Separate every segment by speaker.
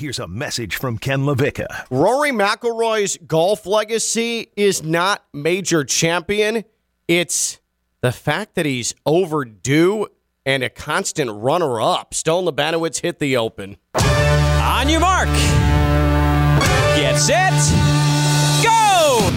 Speaker 1: Here's a message from Ken LaVicka.
Speaker 2: Rory McIlroy's golf legacy is not major champion. It's the fact that he's overdue and a constant runner-up. Stone Labanowitz hit the Open.
Speaker 3: On your mark. Get set. Go!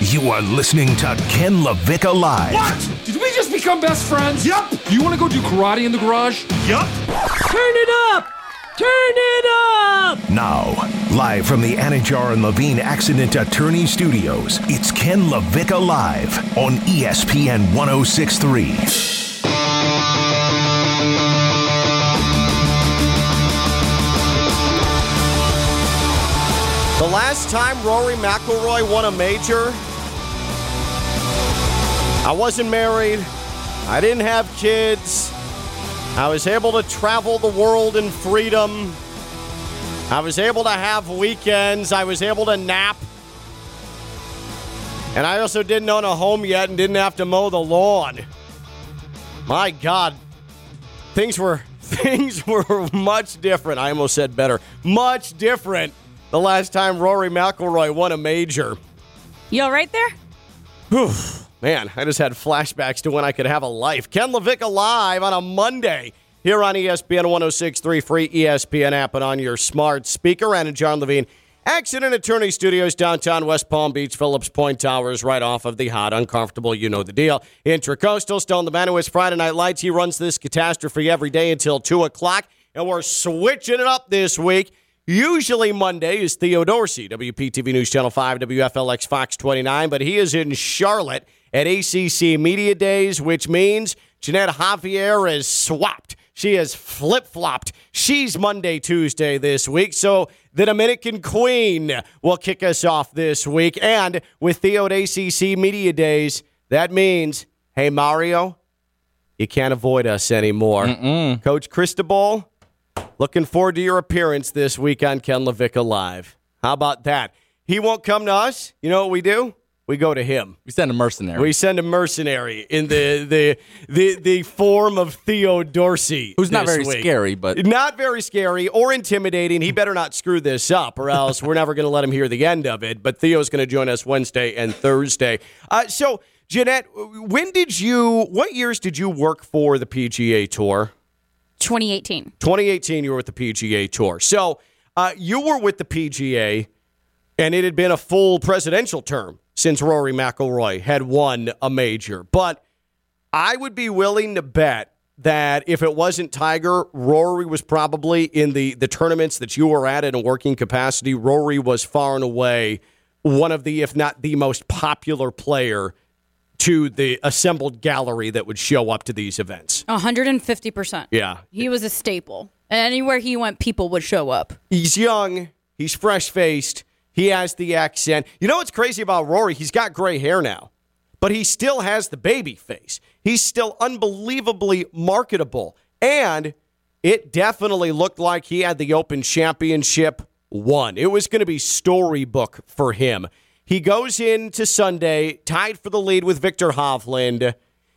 Speaker 1: You are listening to Ken LaVicka Live.
Speaker 4: What? Did we just become best friends? Yep. You want to go do karate in the garage?
Speaker 5: Yep.
Speaker 6: Turn it up! Turn it up!
Speaker 1: Now, live from the Anidjar and Levine Accident Attorney Studios, it's Ken LaVicka Live on ESPN 1063.
Speaker 2: The last time Rory McIlroy won a major, I wasn't married. I didn't have kids. I was able to travel the world in freedom. I was able to have weekends. I was able to nap. And I also didn't own a home yet and didn't have to mow the lawn. My God, things were things were much different. I almost said better. Much different the last time Rory McIlroy won a major.
Speaker 7: You all right there?
Speaker 2: Whew. Man, I just had flashbacks to when I could have a life. Ken LaVicka live on a Monday here on ESPN 1063, free ESPN app and on your smart speaker. And John Levine, Accident Attorney Studios, downtown West Palm Beach, Phillips Point Towers, right off of the hot, uncomfortable, you know the deal. Intracoastal, Stone Labanowitz, Friday Night Lights. He runs this catastrophe every day until 2 o'clock. And we're switching it up this week. Usually Monday is Theo Dorsey, WPTV News Channel 5, WFLX Fox 29, but he is in Charlotte at ACC Media Days, which means Jeanette Javier is swapped. She has flip flopped. She's Monday, Tuesday this week. So the Dominican Queen will kick us off this week. And with Theo at ACC Media Days, that means, hey, Mario, you can't avoid us anymore. Coach Cristobal, looking forward to your appearance this week on Ken LaVicka Live. How about that? He won't come to us. You know what we do? We go to him.
Speaker 8: We send a mercenary.
Speaker 2: We send a mercenary in the the the, the form of Theo Dorsey,
Speaker 8: Who's not very
Speaker 2: week.
Speaker 8: scary, but
Speaker 2: not very scary or intimidating. He better not screw this up, or else we're never going to let him hear the end of it. But Theo's going to join us Wednesday and Thursday. Uh, so, Jeanette, when did you? What years did you work for the PGA Tour?
Speaker 7: 2018.
Speaker 2: 2018, you were with the PGA Tour. So uh, you were with the PGA, and it had been a full presidential term since Rory McIlroy had won a major. But I would be willing to bet that if it wasn't Tiger, Rory was probably in the, the tournaments that you were at in a working capacity. Rory was far and away one of the, if not the most popular player to the assembled gallery that would show up to these events.
Speaker 7: 150%.
Speaker 2: Yeah.
Speaker 7: He was a staple. And anywhere he went, people would show up.
Speaker 2: He's young. He's fresh faced. He has the accent. You know what's crazy about Rory? He's got gray hair now, but he still has the baby face. He's still unbelievably marketable. And it definitely looked like he had the Open Championship won. It was going to be storybook for him. He goes into Sunday tied for the lead with Viktor Hovland.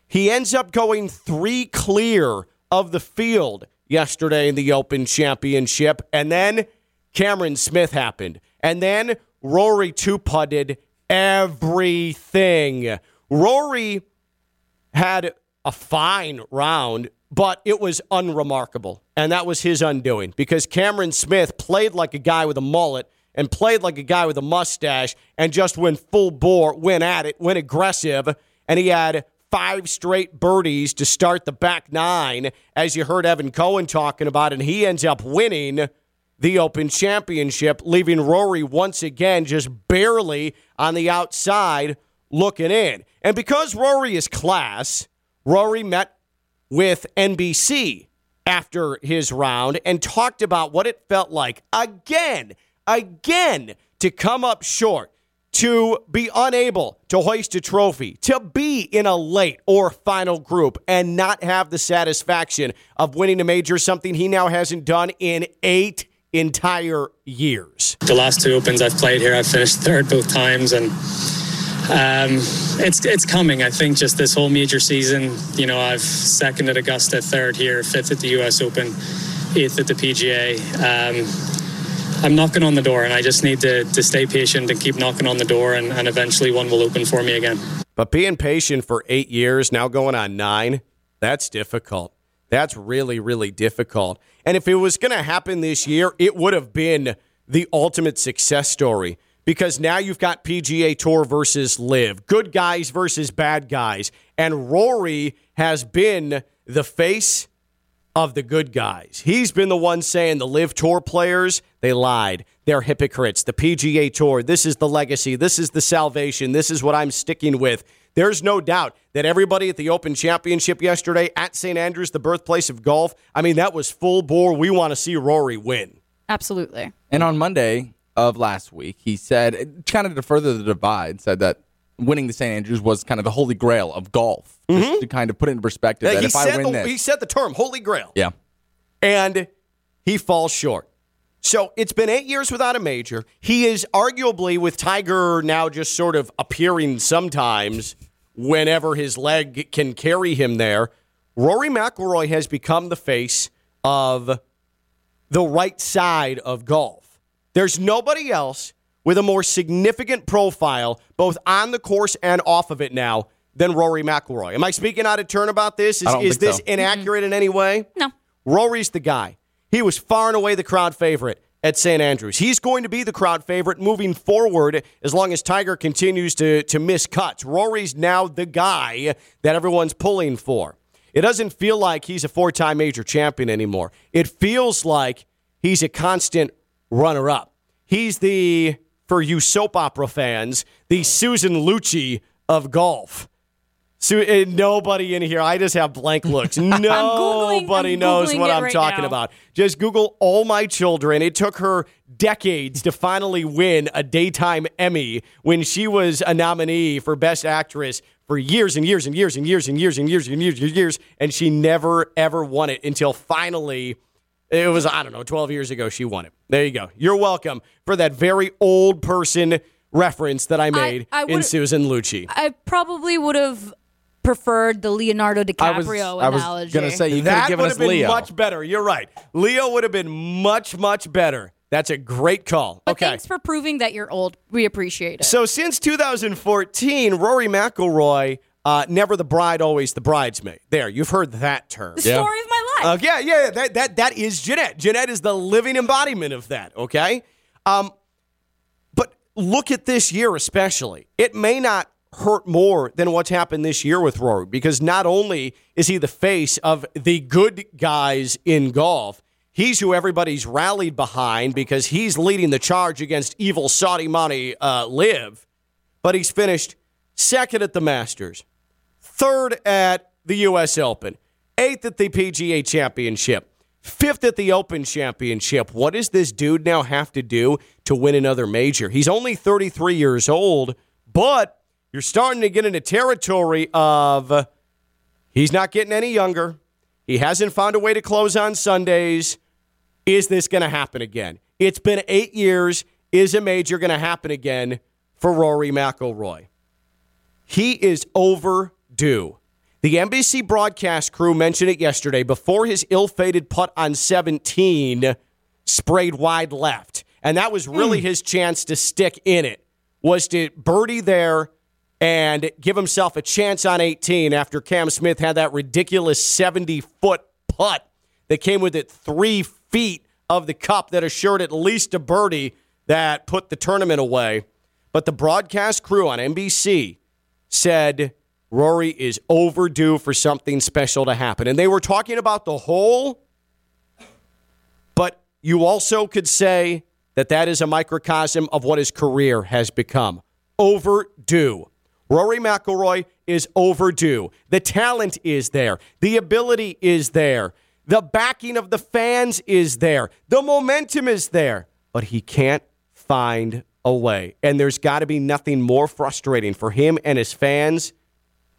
Speaker 2: He ends up going three clear of the field yesterday in the Open Championship. And then Cameron Smith happened. And then Rory two putted everything. Rory had a fine round, but it was unremarkable. And that was his undoing because Cameron Smith played like a guy with a mullet and played like a guy with a mustache and just went full bore, went at it, went aggressive, and he had five straight birdies to start the back nine, as you heard Evan Cohen talking about, and he ends up winning the Open Championship, leaving Rory once again just barely on the outside looking in. And because Rory is class, Rory met with NBC after his round and talked about what it felt like again, again, to come up short, to be unable to hoist a trophy, to be in a late or final group and not have the satisfaction of winning a major, something he now hasn't done in eight entire years.
Speaker 9: The last two opens I've played here, I've finished third both times, and um, it's it's coming. I think just this whole major season, you know, I've second at Augusta, third here, fifth at the U.S. Open, eighth at the PGA. Um, I'm knocking on the door, and I just need to, to stay patient and keep knocking on the door, and, and eventually one will open for me again.
Speaker 2: But being patient for eight years, now going on nine, that's difficult. That's really, really difficult. And if it was going to happen this year, it would have been the ultimate success story because now you've got PGA Tour versus LIV, good guys versus bad guys. And Rory has been the face of the good guys. He's been the one saying the LIV Tour players, they lied. They're hypocrites. The PGA Tour, this is the legacy. This is the salvation. This is what I'm sticking with. There's no doubt that everybody at the Open Championship yesterday at St. Andrews, the birthplace of golf, I mean, that was full bore. We want to see Rory win.
Speaker 7: Absolutely.
Speaker 5: And on Monday of last week, he said, kind of to further the divide, said that winning the St. Andrews was kind of the holy grail of golf. Mm-hmm. Just to kind of put it in perspective.
Speaker 2: Yeah,
Speaker 5: that
Speaker 2: he,
Speaker 5: if I win
Speaker 2: the,
Speaker 5: this,
Speaker 2: he said the term holy grail.
Speaker 5: yeah,
Speaker 2: and he falls short. So it's been eight years without a major. He is arguably, with Tiger now just sort of appearing sometimes whenever his leg can carry him there, Rory McIlroy has become the face of the right side of golf. There's nobody else with a more significant profile, both on the course and off of it now, than Rory McIlroy. Am I speaking out of turn about this? Is,
Speaker 5: I don't
Speaker 2: is
Speaker 5: think
Speaker 2: this
Speaker 5: so.
Speaker 2: inaccurate in any way?
Speaker 7: No.
Speaker 2: Rory's the guy. He was far and away the crowd favorite at St. Andrews. He's going to be the crowd favorite moving forward as long as Tiger continues to, to miss cuts. Rory's now the guy that everyone's pulling for. It doesn't feel like he's a four time major champion anymore. It feels like he's a constant runner up. He's the, for you soap opera fans, the Susan Lucci of golf. So, uh, nobody in here. I just have blank looks. Nobody
Speaker 7: I'm
Speaker 2: knows
Speaker 7: Googling
Speaker 2: what I'm
Speaker 7: right
Speaker 2: talking
Speaker 7: now.
Speaker 2: about. Just Google all my children. It took her decades to finally win a daytime Emmy when she was a nominee for Best Actress for years and years and years and years and years and years and years and years, and she never ever won it until finally. It was I don't know, 12 years ago she won it. There you go. You're welcome for that very old person reference that I made
Speaker 7: I
Speaker 2: in Susan Lucci.
Speaker 7: I probably would have preferred the Leonardo
Speaker 5: I was,
Speaker 7: DiCaprio
Speaker 5: I was gonna say you could
Speaker 2: that
Speaker 5: have given
Speaker 2: would
Speaker 5: us
Speaker 2: have been
Speaker 5: Leo.
Speaker 2: much better. You're right. Leo would have been much, much better. That's a great call.
Speaker 7: But
Speaker 2: okay.
Speaker 7: thanks for proving that you're old. We appreciate it.
Speaker 2: So since 2014, Rory McIlroy, uh, never the bride, always the bridesmaid. There, you've heard that term.
Speaker 7: the story of my
Speaker 2: Uh,
Speaker 7: life.
Speaker 2: yeah, yeah, that, that that is Jeanette. Jeanette is the living embodiment of that. Okay, um, but look at this year especially. It may not hurt more than what's happened this year with Rory because not only is he the face of the good guys in golf, he's who everybody's rallied behind because he's leading the charge against evil Saudi money uh, LIV. But he's finished second at the Masters, third at the U.S. Open, eighth at the PGA Championship, fifth at the Open Championship. What does this dude now have to do to win another major? He's only 33 years old, but you're starting to get into territory of he's not getting any younger. He hasn't found a way to close on Sundays. Is this going to happen again? It's been eight years. Is a major going to happen again for Rory McIlroy? He is overdue. The NBC broadcast crew mentioned it yesterday before his ill fated putt on 17 sprayed wide left. And that was really hmm. his chance to stick in it, was to birdie there and give himself a chance on 18 after Cam Smith had that ridiculous 70 foot putt that came with it three feet of the cup that assured at least a birdie that put the tournament away. But the broadcast crew on NBC said Rory is overdue for something special to happen. And they were talking about the hole, but you also could say that that is a microcosm of what his career has become. Overdue. Rory McIlroy is overdue. The talent is there. The ability is there. The backing of the fans is there. The momentum is there. But he can't find a way. And there's got to be nothing more frustrating for him and his fans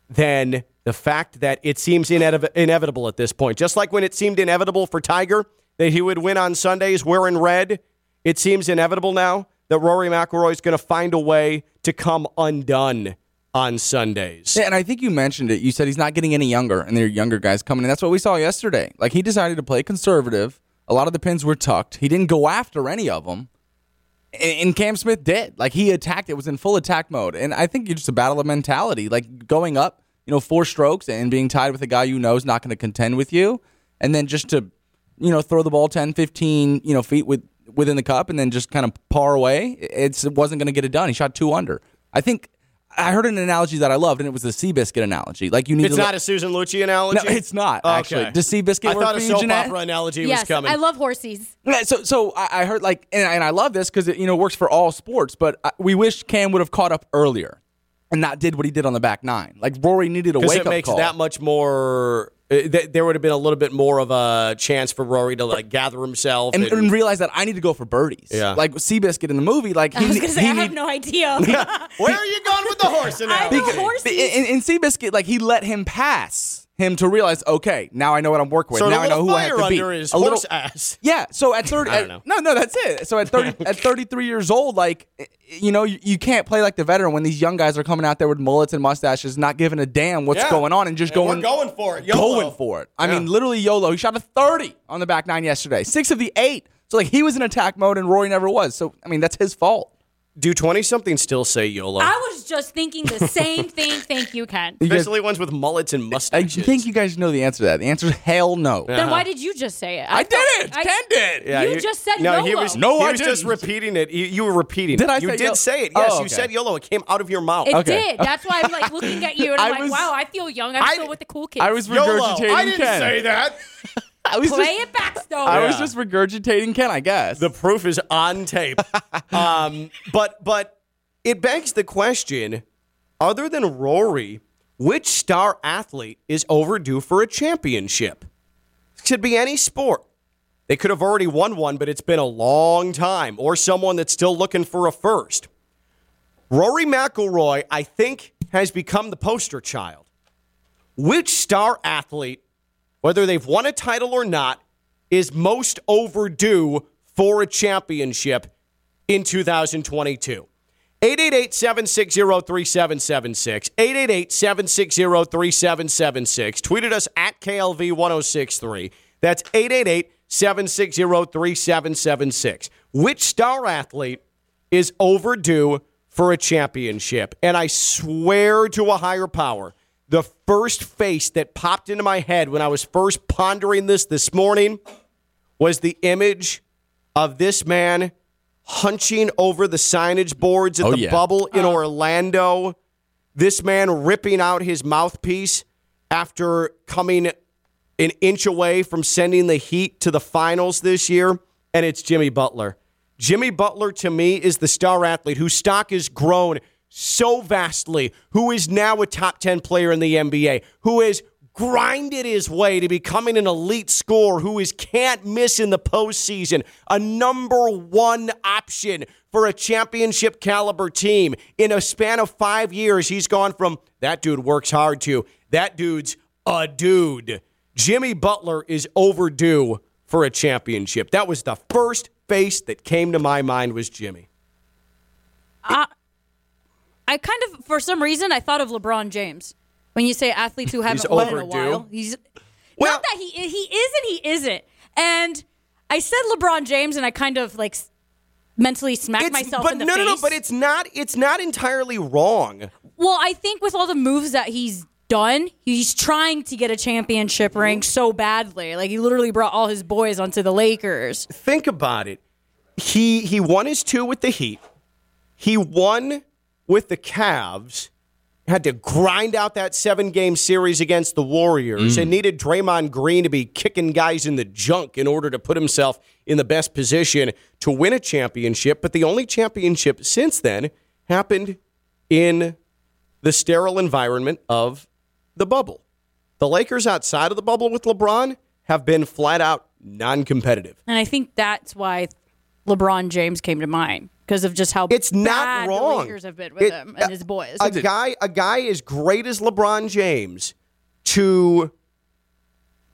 Speaker 2: than the fact that it seems inev- inevitable at this point. Just like when it seemed inevitable for Tiger that he would win on Sundays wearing red, it seems inevitable now that Rory McIlroy is going to find a way to come undone on Sundays.
Speaker 5: Yeah, and I think you mentioned it. You said he's not getting any younger, and there are younger guys coming in. That's what we saw yesterday. Like he decided to play conservative, A lot of the pins were tucked. He didn't go after any of them. And and Cam Smith did. Like he attacked it was in full attack mode. And I think it's just a battle of mentality. Like going up, you know, four strokes and being tied with a guy you know is not going to contend with you. And then just to, you know, throw the ball 10, 15, you know, feet with within the cup and then just kind of par away. It's, it wasn't going to get it done. He shot two under. I think I heard an analogy that I loved, and it was the Seabiscuit analogy. Like you need
Speaker 2: It's
Speaker 5: to.
Speaker 2: not a Susan Lucci analogy.
Speaker 5: no, it's not actually.
Speaker 2: Okay.
Speaker 5: Does Seabiscuit
Speaker 2: I
Speaker 5: work
Speaker 2: thought
Speaker 5: for
Speaker 2: a
Speaker 5: you,
Speaker 2: soap
Speaker 5: Jeanette?
Speaker 2: opera analogy was coming.
Speaker 7: I love horsies.
Speaker 5: Yeah, so so I, I heard like, and, and I love this because it you know works for all sports. But I, we wish Cam would have caught up earlier and not did what he did on the back nine. Like Rory needed a
Speaker 2: because
Speaker 5: wake
Speaker 2: it
Speaker 5: up
Speaker 2: makes that much more. Uh, th- there would have been a little bit more of a chance for Rory to like gather himself
Speaker 5: and,
Speaker 2: and,
Speaker 5: and realize that I need to go for birdies.
Speaker 2: Yeah.
Speaker 5: like Seabiscuit in the movie. Like he,
Speaker 7: I was gonna say
Speaker 5: he
Speaker 7: I have no idea.
Speaker 2: Where are you going with the horse analogy?
Speaker 7: know horses.
Speaker 5: in, in Seabiscuit, like he let him pass him to realize, okay, now I know what I'm working with.
Speaker 2: Of
Speaker 5: now I know who I have to be.
Speaker 2: under his
Speaker 5: a little,
Speaker 2: horse ass.
Speaker 5: Yeah. So at thirty, at- no, no, that's it. So at thirty, at thirty-three years old, like you know, you, you can't play like the veteran when these young guys are coming out there with mullets and mustaches, not giving a damn what's
Speaker 2: Yeah.
Speaker 5: going on, and just
Speaker 2: And
Speaker 5: going,
Speaker 2: we're going for it. YOLO.
Speaker 5: going for it. I
Speaker 2: Yeah.
Speaker 5: mean, literally YOLO. He shot a thirty on the back nine yesterday, six of the eight. So like he was in attack mode, and Rory never was. So I mean, that's his fault.
Speaker 2: Do 20 something still say YOLO?
Speaker 7: I was just thinking the same thing. Thank you, Ken.
Speaker 5: You guys-
Speaker 2: Especially ones with mullets and mustache.
Speaker 5: I
Speaker 2: mustaches.
Speaker 5: think you guys know the answer to that. The answer is hell no. Uh-huh.
Speaker 7: Then why did you just say it?
Speaker 5: I
Speaker 7: thought-
Speaker 5: didn't.
Speaker 7: I-
Speaker 5: Ken did.
Speaker 2: Yeah,
Speaker 7: You just said
Speaker 2: no. He
Speaker 7: YOLO.
Speaker 2: was
Speaker 5: No,
Speaker 2: he
Speaker 5: I
Speaker 2: was just
Speaker 5: didn't.
Speaker 2: repeating it. You, you were repeating.
Speaker 5: Did
Speaker 2: it.
Speaker 5: I
Speaker 2: You
Speaker 5: say
Speaker 2: did
Speaker 5: yo-
Speaker 2: say it.
Speaker 5: Oh,
Speaker 2: Yes, you
Speaker 5: okay.
Speaker 2: said YOLO. It came out of your mouth.
Speaker 7: It
Speaker 5: Okay.
Speaker 7: did. That's why I'm like looking at you and I'm
Speaker 5: I
Speaker 7: like,
Speaker 5: was-
Speaker 7: wow, I feel young. I'm
Speaker 2: I-
Speaker 7: still with the cool kids.
Speaker 5: I was
Speaker 2: YOLO.
Speaker 5: regurgitating
Speaker 2: I didn't
Speaker 5: Ken.
Speaker 2: say that.
Speaker 5: I was
Speaker 7: Play
Speaker 5: just,
Speaker 7: it back, Stone.
Speaker 5: I was
Speaker 2: Yeah.
Speaker 5: just regurgitating Ken, I guess.
Speaker 2: The proof is on tape. um, but but it begs the question: Other than Rory, which star athlete is overdue for a championship? Could be any sport. They could have already won one, but it's been a long time, or someone that's still looking for a first. Rory McIlroy, I think, has become the poster child. Which star athlete, whether they've won a title or not, is most overdue for a championship in 2022? 888 760 3776. 888 760 3776. Tweeted us at KLV 1063. That's 888 760 3776. Which star athlete is overdue for a championship? And I swear to a higher power, the first face that popped into my head when I was first pondering this this morning was the image of this man hunching over the signage boards at
Speaker 5: Oh,
Speaker 2: the
Speaker 5: yeah.
Speaker 2: bubble in oh. Orlando. This man ripping out his mouthpiece after coming an inch away from sending the Heat to the finals this year, and it's Jimmy Butler. Jimmy Butler, to me, is the star athlete whose stock has grown so vastly, who is now a top 10 player in the NBA, who has grinded his way to becoming an elite scorer, who is can't miss in the postseason, a number one option for a championship caliber team. In a span of five years, he's gone from that dude works hard to that dude's a dude. Jimmy Butler is overdue for a championship. That was the first face that came to my mind was Jimmy.
Speaker 7: I kind of, for some reason, I thought of LeBron James when you say athletes who haven't won in a while. He's
Speaker 2: Well-
Speaker 7: not that he he is and he isn't. And I said LeBron James, and I kind of like mentally smacked myself
Speaker 2: but
Speaker 7: in the
Speaker 2: no,
Speaker 7: face.
Speaker 2: no, no. But it's not. It's not entirely wrong.
Speaker 7: Well, I think with all the moves that he's done, he's trying to get a championship ring mm-hmm. so badly. Like he literally brought all his boys onto the Lakers.
Speaker 2: Think about it. He he won his two with the Heat. He won with the Cavs. Had to grind out that seven game series against the Warriors mm. and needed Draymond Green to be kicking guys in the junk in order to put himself in the best position to win a championship. But the only championship since then happened in the sterile environment of the bubble. The Lakers outside of the bubble with LeBron have been flat out non competitive.
Speaker 7: And I think that's why LeBron James came to mind because of just how
Speaker 2: It's not wrong.
Speaker 7: the Lakers have been with
Speaker 2: It-
Speaker 7: him and uh, his boys.
Speaker 2: A guy, a guy as great as LeBron James to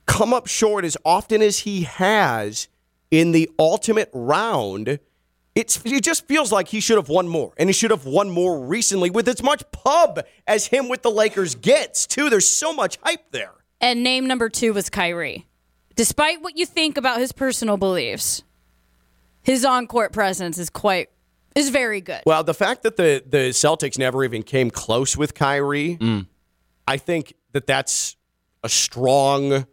Speaker 2: come up short as often as he has in the ultimate round. It's, it just feels like he should have won more, and he should have won more recently with as much pub as him with the Lakers gets too. There's so much hype there.
Speaker 7: and name number two was Kyrie. Despite what you think about his personal beliefs, his on-court presence is quite is very good.
Speaker 2: Well, the fact that the the Celtics never even came close with Kyrie, mm. I think that that's a strong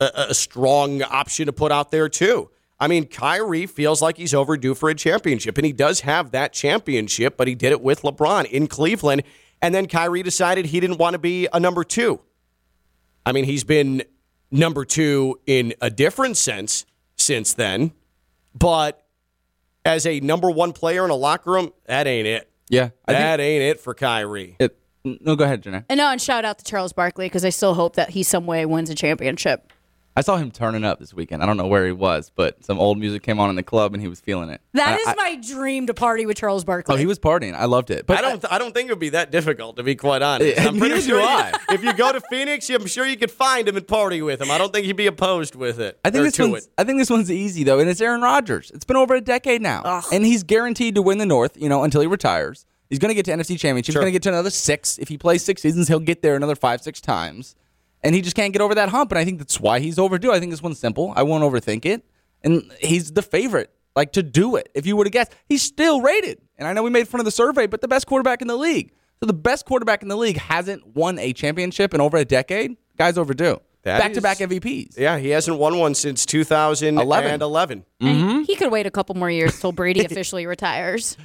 Speaker 2: a, a strong option to put out there too. I mean, Kyrie feels like he's overdue for a championship, and he does have that championship, but he did it with LeBron in Cleveland, and then Kyrie decided he didn't want to be a number two. I mean, he's been number two in a different sense since then, but as a number one player in a locker room, that ain't it.
Speaker 5: Yeah. I
Speaker 2: That
Speaker 5: think
Speaker 2: ain't it for Kyrie.
Speaker 5: it, no, go ahead, Jeanette.
Speaker 7: And no, and shout out to Charles Barkley because I still hope that he some way wins a championship.
Speaker 5: I saw him turning up this weekend. I don't know where he was, but some old music came on in the club and he was feeling it.
Speaker 7: That
Speaker 5: I-
Speaker 7: is
Speaker 5: I-
Speaker 7: my dream to party with Charles Barkley.
Speaker 5: Oh, he was partying. I loved it. But
Speaker 2: I don't. I don't think it would be that difficult, to be quite honest.
Speaker 5: Yeah,
Speaker 2: I'm pretty sure
Speaker 5: I.
Speaker 2: if you go to Phoenix, I'm sure you could find him and party with him. I don't think he'd be opposed with it.
Speaker 5: I think this one's.
Speaker 2: it.
Speaker 5: I think this one's easy though, and it's Aaron Rodgers. It's been over a decade now, and he's guaranteed to win the North. You know, until he retires, he's going to get to NFC Championship.
Speaker 2: Sure.
Speaker 5: He's going to get to another six. If he plays six seasons, he'll get there another five, six times, and he just can't get over that hump. And I think that's why he's overdue. I think this one's simple. I won't overthink it, and he's the favorite. Like to do it. If you would have guessed, he's still rated. And I know we made fun of the survey, but the best quarterback in the league. So the best quarterback in the league hasn't won a championship in over a decade. Guy's overdue. Back to back
Speaker 2: is-
Speaker 5: MVPs.
Speaker 2: Yeah, he hasn't won one since 2011. 11.
Speaker 7: And mm-hmm. He could wait a couple more years till Brady officially retires.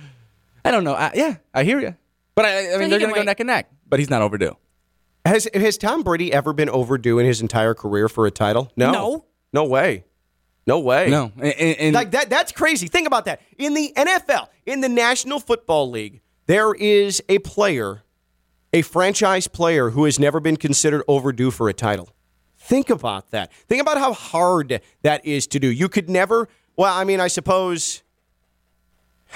Speaker 5: I don't know. I, yeah, I hear you. But I, I mean,
Speaker 7: he
Speaker 5: they're going to go neck and neck. But he's not overdue.
Speaker 2: Has has Tom Brady ever been overdue in his entire career for a title? No.
Speaker 7: No.
Speaker 2: No way. No way.
Speaker 5: No, and, and- and-
Speaker 2: Like that that's crazy. Think about that. In the NFL, in the National Football League, there is a player, a franchise player who has never been considered overdue for a title. Think about that. Think about how hard that is to do. You could never well, I mean, I suppose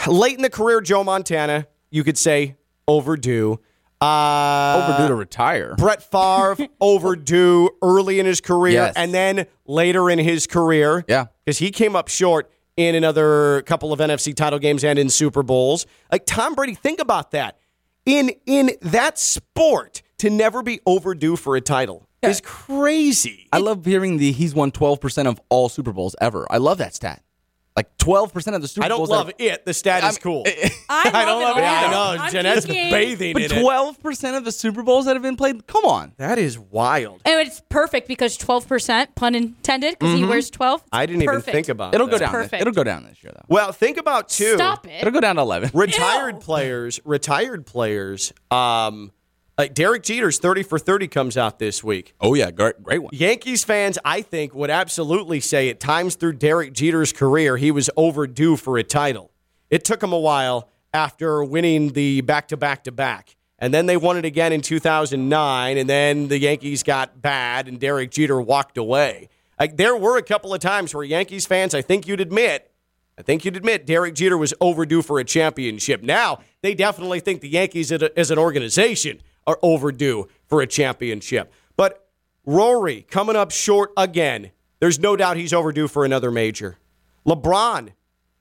Speaker 2: late in the career Joe Montana, you could say overdue. Uh,
Speaker 5: overdue to retire.
Speaker 2: Brett Favre overdue early in his career
Speaker 5: Yes.
Speaker 2: and then later in his career.
Speaker 5: Yeah.
Speaker 2: Because he came up short in another couple of NFC title games and in Super Bowls. Like Tom Brady, think about that. In in that sport, to never be overdue for a title is crazy.
Speaker 5: I love hearing the he's won 12% of all Super Bowls ever. I love that stat. Like 12% of the Super Bowls.
Speaker 2: I don't
Speaker 5: Bowls.
Speaker 2: love
Speaker 5: ever-
Speaker 2: it. The stat is
Speaker 5: I
Speaker 2: cool.
Speaker 7: I,
Speaker 5: I don't love it
Speaker 2: yeah, I know.
Speaker 7: I'm
Speaker 2: Jeanette's
Speaker 7: thinking-
Speaker 2: bathing
Speaker 5: But
Speaker 2: in it.
Speaker 5: 12% of the Super Bowls that have been played? Come on.
Speaker 2: That is wild.
Speaker 7: And it's perfect because 12%, pun intended, because he wears 12.
Speaker 2: I didn't even think about
Speaker 5: It'll
Speaker 2: that.
Speaker 5: go down. This, it'll go down this year, though.
Speaker 2: Well, think about two.
Speaker 7: Stop it.
Speaker 5: It'll go down to 11.
Speaker 2: Retired
Speaker 7: Ew.
Speaker 2: players, retired players. Um, like Derek Jeter's thirty for thirty comes out this week.
Speaker 5: Oh, yeah. Great, great one.
Speaker 2: Yankees fans, I think, would absolutely say at times through Derek Jeter's career, he was overdue for a title. It took him a while after winning the back to back to back. And then they won it again in 2009, and then the Yankees got bad, and Derek Jeter walked away. Like there were a couple of times where Yankees fans, I think you'd admit, I think you'd admit Derek Jeter was overdue for a championship. Now they definitely think the Yankees as an organization are overdue for a championship. But Rory coming up short again. There's no doubt he's overdue for another major. LeBron,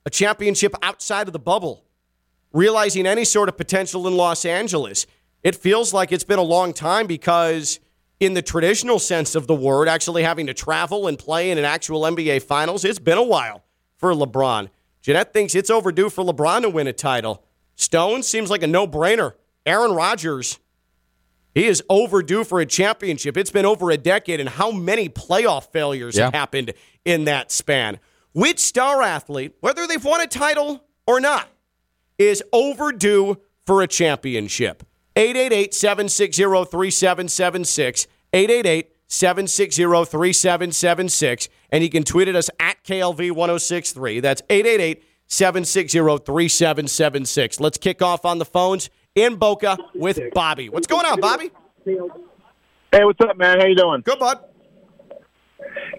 Speaker 2: a championship outside of the bubble, realizing any sort of potential in Los Angeles. It feels like it's been a long time because, in the traditional sense of the word, actually having to travel and play in an actual NBA Finals, it's been a while for LeBron. Jeanette thinks it's overdue for LeBron to win a title. Stone seems like a no brainer. Aaron Rodgers, he is overdue for a championship. It's been over a decade, and how many playoff failures have happened in that span? Which star athlete, whether they've won a title or not, is overdue for a championship? 888 760 3776. 888 760 3776. And you can tweet at us at KLV 1063. That's 888 760 3776. Let's kick off on the phones in Boca with Bobby. What's going on, Bobby?
Speaker 8: Hey, what's up, man? How you doing?
Speaker 2: Good, bud.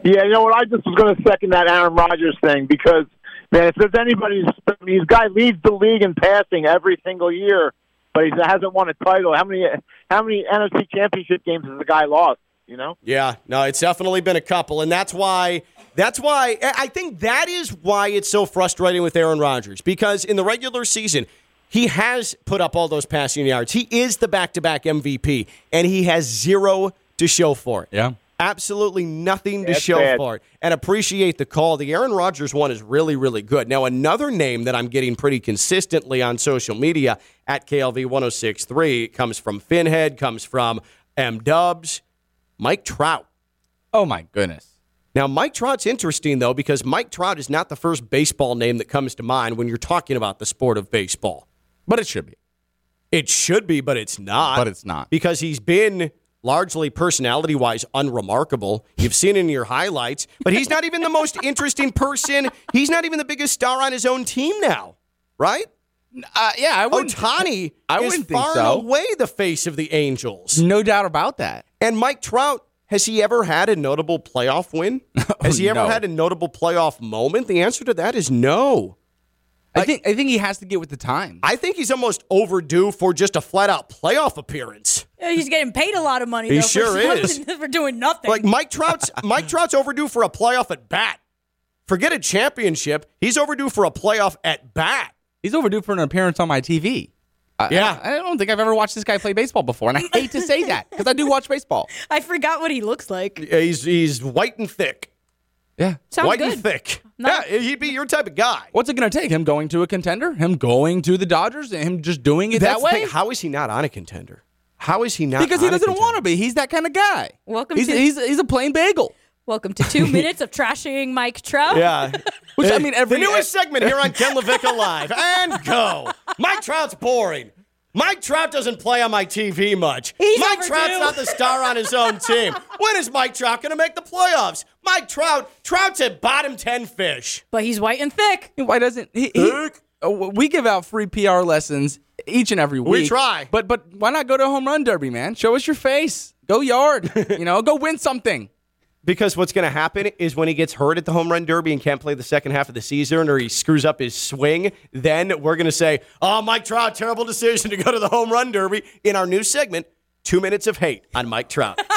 Speaker 8: Yeah, you know what? I just was going to second that Aaron Rodgers thing because, man, if there's anybody, I mean, this guy leads the league in passing every single year, but he hasn't won a title. How many? How many NFC Championship games has the guy lost? You know?
Speaker 2: Yeah, no, it's definitely been a couple, and that's why. That's why I I think that is why it's so frustrating with Aaron Rodgers because in the regular season he has put up all those passing yards. He is the back-to-back MVP, and he has zero to show for it.
Speaker 5: Yeah.
Speaker 2: Absolutely nothing to
Speaker 8: That's
Speaker 2: show
Speaker 8: bad.
Speaker 2: for it. And appreciate the call. The Aaron Rodgers one is really, really good. Now, another name that I'm getting pretty consistently on social media at KLV 1063 comes from Finhead, comes from M Dubs, Mike Trout.
Speaker 5: Oh my goodness.
Speaker 2: Now, Mike Trout's interesting, though, because Mike Trout is not the first baseball name that comes to mind when you're talking about the sport of baseball.
Speaker 5: But it should be.
Speaker 2: It should be, but it's not.
Speaker 5: But it's not.
Speaker 2: Because he's been largely personality wise unremarkable. You've seen in your highlights, but he's not even the most interesting person. He's not even the biggest star on his own team now, right?
Speaker 5: Uh, yeah, I wouldn't.
Speaker 2: Ohtani
Speaker 5: I
Speaker 2: is
Speaker 5: wouldn't think
Speaker 2: far
Speaker 5: so.
Speaker 2: and away the face of the Angels.
Speaker 5: No doubt about that.
Speaker 2: And Mike Trout, has he ever had a notable playoff win? Has he ever
Speaker 5: no.
Speaker 2: had a notable playoff moment? The answer to that is no.
Speaker 5: I think I think he has to get with the time.
Speaker 2: I think he's almost overdue for just a flat out playoff appearance.
Speaker 7: Yeah, He's getting paid a lot of money.
Speaker 2: He
Speaker 7: though,
Speaker 2: sure
Speaker 7: for,
Speaker 2: is.
Speaker 7: for doing nothing.
Speaker 2: Like Mike Trout's Mike Trout's overdue for a playoff at bat. Forget a championship. He's overdue for a playoff at bat.
Speaker 5: He's overdue for an appearance on my TV. I,
Speaker 2: Yeah.
Speaker 5: I, I don't think I've ever watched this guy play baseball before, and I hate to say that because I do watch baseball.
Speaker 7: I forgot what he looks like.
Speaker 2: Yeah, He's he's white and thick.
Speaker 5: Yeah.
Speaker 7: Sounds
Speaker 2: white
Speaker 7: good.
Speaker 2: and thick.
Speaker 7: Not-
Speaker 2: yeah, he'd be your type of guy.
Speaker 5: What's it going to take? Him going to a contender? Him going to the Dodgers? And him just doing it
Speaker 2: That's
Speaker 5: that
Speaker 2: the
Speaker 5: way?
Speaker 2: thing. How is he not on a contender? How is he not?
Speaker 5: because he
Speaker 2: on a
Speaker 5: doesn't want to be. He's that kind of guy.
Speaker 7: Welcome
Speaker 5: he's,
Speaker 7: to-
Speaker 5: he's, he's a plain bagel.
Speaker 7: Welcome to two minutes of trashing Mike Trout.
Speaker 2: Yeah.
Speaker 5: Which, I mean, every-
Speaker 2: the newest segment here on Ken LaVicka Live. And go. Mike Trout's boring. Mike Trout doesn't play on my TV much.
Speaker 7: He's
Speaker 2: Mike
Speaker 7: overdue.
Speaker 2: Trout's not the star on his own team. When is Mike Trout going to make the playoffs? Mike Trout, Trout's a bottom 10 fish.
Speaker 7: But he's white and thick.
Speaker 5: Why doesn't he? he uh, we give out free PR lessons each and every week.
Speaker 2: We try.
Speaker 5: But but why not go to a home run derby, man? Show us your face. Go yard. you know, go win something.
Speaker 2: Because what's going to happen is when he gets hurt at the home run derby and can't play the second half of the season or he screws up his swing, then we're going to say, oh, Mike Trout, terrible decision to go to the home run derby in our new segment, Two Minutes of Hate on Mike Trout.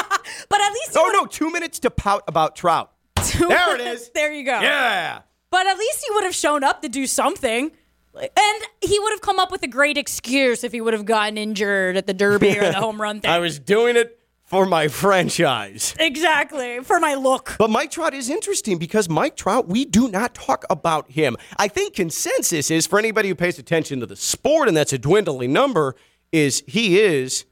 Speaker 7: But at least
Speaker 2: oh,
Speaker 7: would-
Speaker 2: no, two minutes to pout about Trout. There it is.
Speaker 7: there you go.
Speaker 2: Yeah.
Speaker 7: But at least he would have shown up to do something. And he would have come up with a great excuse if he would have gotten injured at the derby or the home run thing.
Speaker 2: I was doing it for my franchise.
Speaker 7: exactly. For my look.
Speaker 2: But Mike Trout is interesting because Mike Trout, we do not talk about him. I think consensus is for anybody who pays attention to the sport, and that's a dwindling number, is he is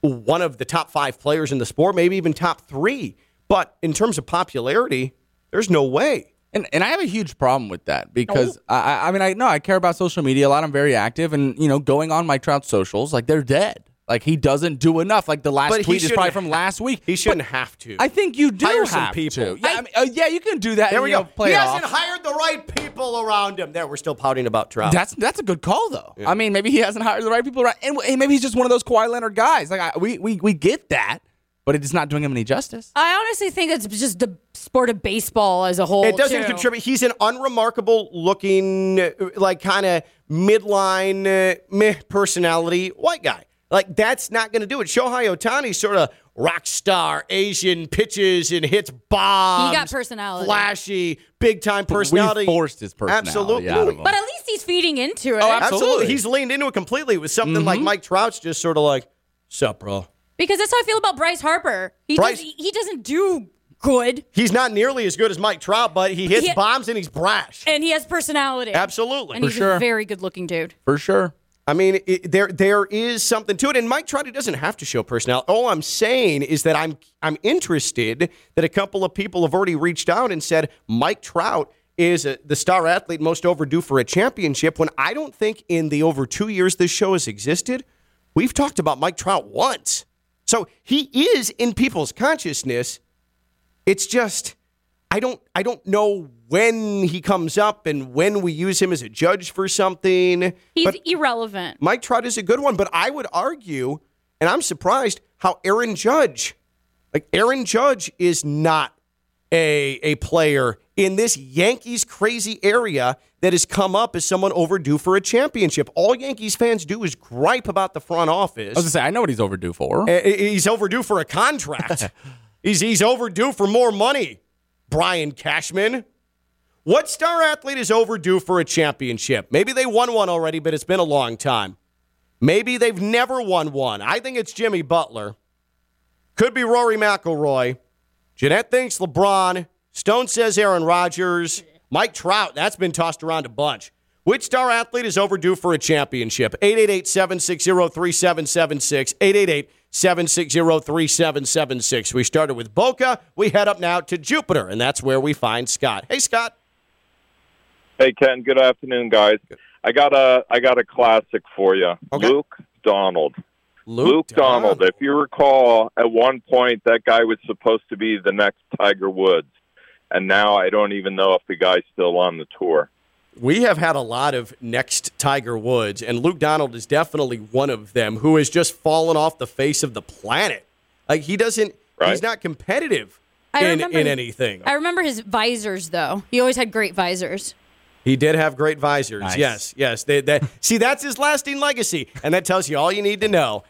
Speaker 2: one of the top five players in the sport, maybe even top three. But in terms of popularity, there's no way.
Speaker 5: And and I have a huge problem with that because oh. I I- I mean I know I care about social media a lot. I'm very active, and you know going on Mike Trout's socials like they're dead. Like he doesn't do enough. Like the last
Speaker 2: But he
Speaker 5: tweet is probably from last week.
Speaker 2: He shouldn't have to.
Speaker 5: I think you do
Speaker 2: Hire some
Speaker 5: have
Speaker 2: people.
Speaker 5: to. Yeah, I mean, uh, yeah, you can do that.
Speaker 2: there
Speaker 5: and,
Speaker 2: we go.
Speaker 5: know, play
Speaker 2: he
Speaker 5: it
Speaker 2: hasn't
Speaker 5: off.
Speaker 2: hired the right people around him. There, we're still pouting about Trout.
Speaker 5: That's that's a good call though. I mean, maybe he hasn't hired the right people, right? And, and maybe he's just one of those Kawhi Leonard guys. Like I, we we we get that, but it is not doing him any justice.
Speaker 7: I honestly think it's just the sport of baseball as a whole.
Speaker 2: It doesn't
Speaker 7: too.
Speaker 2: contribute. He's an unremarkable looking, uh, like kind of midline uh, meh personality white guy. Like that's not going to do it. Shohei Ohtani sort of rock star, Asian pitches and hits bombs.
Speaker 7: He got personality.
Speaker 2: flashy, big time personality.
Speaker 5: We forced his personality
Speaker 2: Absolutely.
Speaker 5: out of him.
Speaker 7: But at least he's feeding into it.
Speaker 5: Oh,
Speaker 2: Absolutely.
Speaker 5: Absolutely.
Speaker 2: He's leaned into it completely with something like mm-hmm. Mike Trout's just sort of like, sup, bro.
Speaker 7: Because that's how I feel about Bryce Harper. He
Speaker 2: Bryce-
Speaker 7: does, he doesn't do good,
Speaker 2: He's not nearly as good as Mike Trout, but he hits
Speaker 7: He-
Speaker 2: bombs and he's brash.
Speaker 7: and he has personality.
Speaker 2: Absolutely.
Speaker 7: And he's
Speaker 5: sure.
Speaker 7: a very good-looking dude.
Speaker 5: For sure.
Speaker 2: I mean, it, there there is something to it, and Mike Trout doesn't have to show personality. All I'm saying is that I'm I'm interested that a couple of people have already reached out and said Mike Trout is a, the star athlete most overdue for a championship. When I don't think in the over two years this show has existed, we've talked about Mike Trout once, so he is in people's consciousness. It's just I don't I don't know when he comes up and when we use him as a judge for something.
Speaker 7: He's
Speaker 2: but
Speaker 7: irrelevant.
Speaker 2: Mike Trout is a good one, but I would argue, and I'm surprised how Aaron Judge, like Aaron Judge, is not a a player in this Yankees crazy area that has come up as someone overdue for a championship. All Yankees fans do is gripe about the front office.
Speaker 5: I was gonna say I know what he's overdue for.
Speaker 2: Uh, He's overdue for a contract. he's he's overdue for more money. Brian Cashman. What star athlete is overdue for a championship? Maybe they won one already, but it's been a long time. Maybe they've never won one. I think it's Jimmy Butler. Could be Rory McIlroy. Jeanette thinks LeBron. Stone says Aaron Rodgers. Mike Trout, that's been tossed around a bunch. Which star athlete is overdue for a championship? 888 760 3776. 888 760 3776. We started with Boca. We head up now to Jupiter, and that's where we find Scott. Hey, Scott.
Speaker 10: Hey Ken, good afternoon, guys. I got a I got a classic for you.
Speaker 2: Okay.
Speaker 10: Luke Donald.
Speaker 2: Luke,
Speaker 10: Donald. If you recall, at one point that guy was supposed to be the next Tiger Woods, and now I don't even know if the guy's still on the tour.
Speaker 2: We have had a lot of next Tiger Woods, and Luke Donald is definitely one of them who has just fallen off the face of the planet. Like he doesn't,
Speaker 10: right?
Speaker 2: he's not competitive
Speaker 7: I
Speaker 2: in,
Speaker 7: remember-
Speaker 2: in anything.
Speaker 7: I remember his visors though. He always had great visors.
Speaker 2: He did have great visors.
Speaker 5: Nice.
Speaker 2: Yes, yes. They, that, see, that's his lasting legacy, and that tells you all you need to know.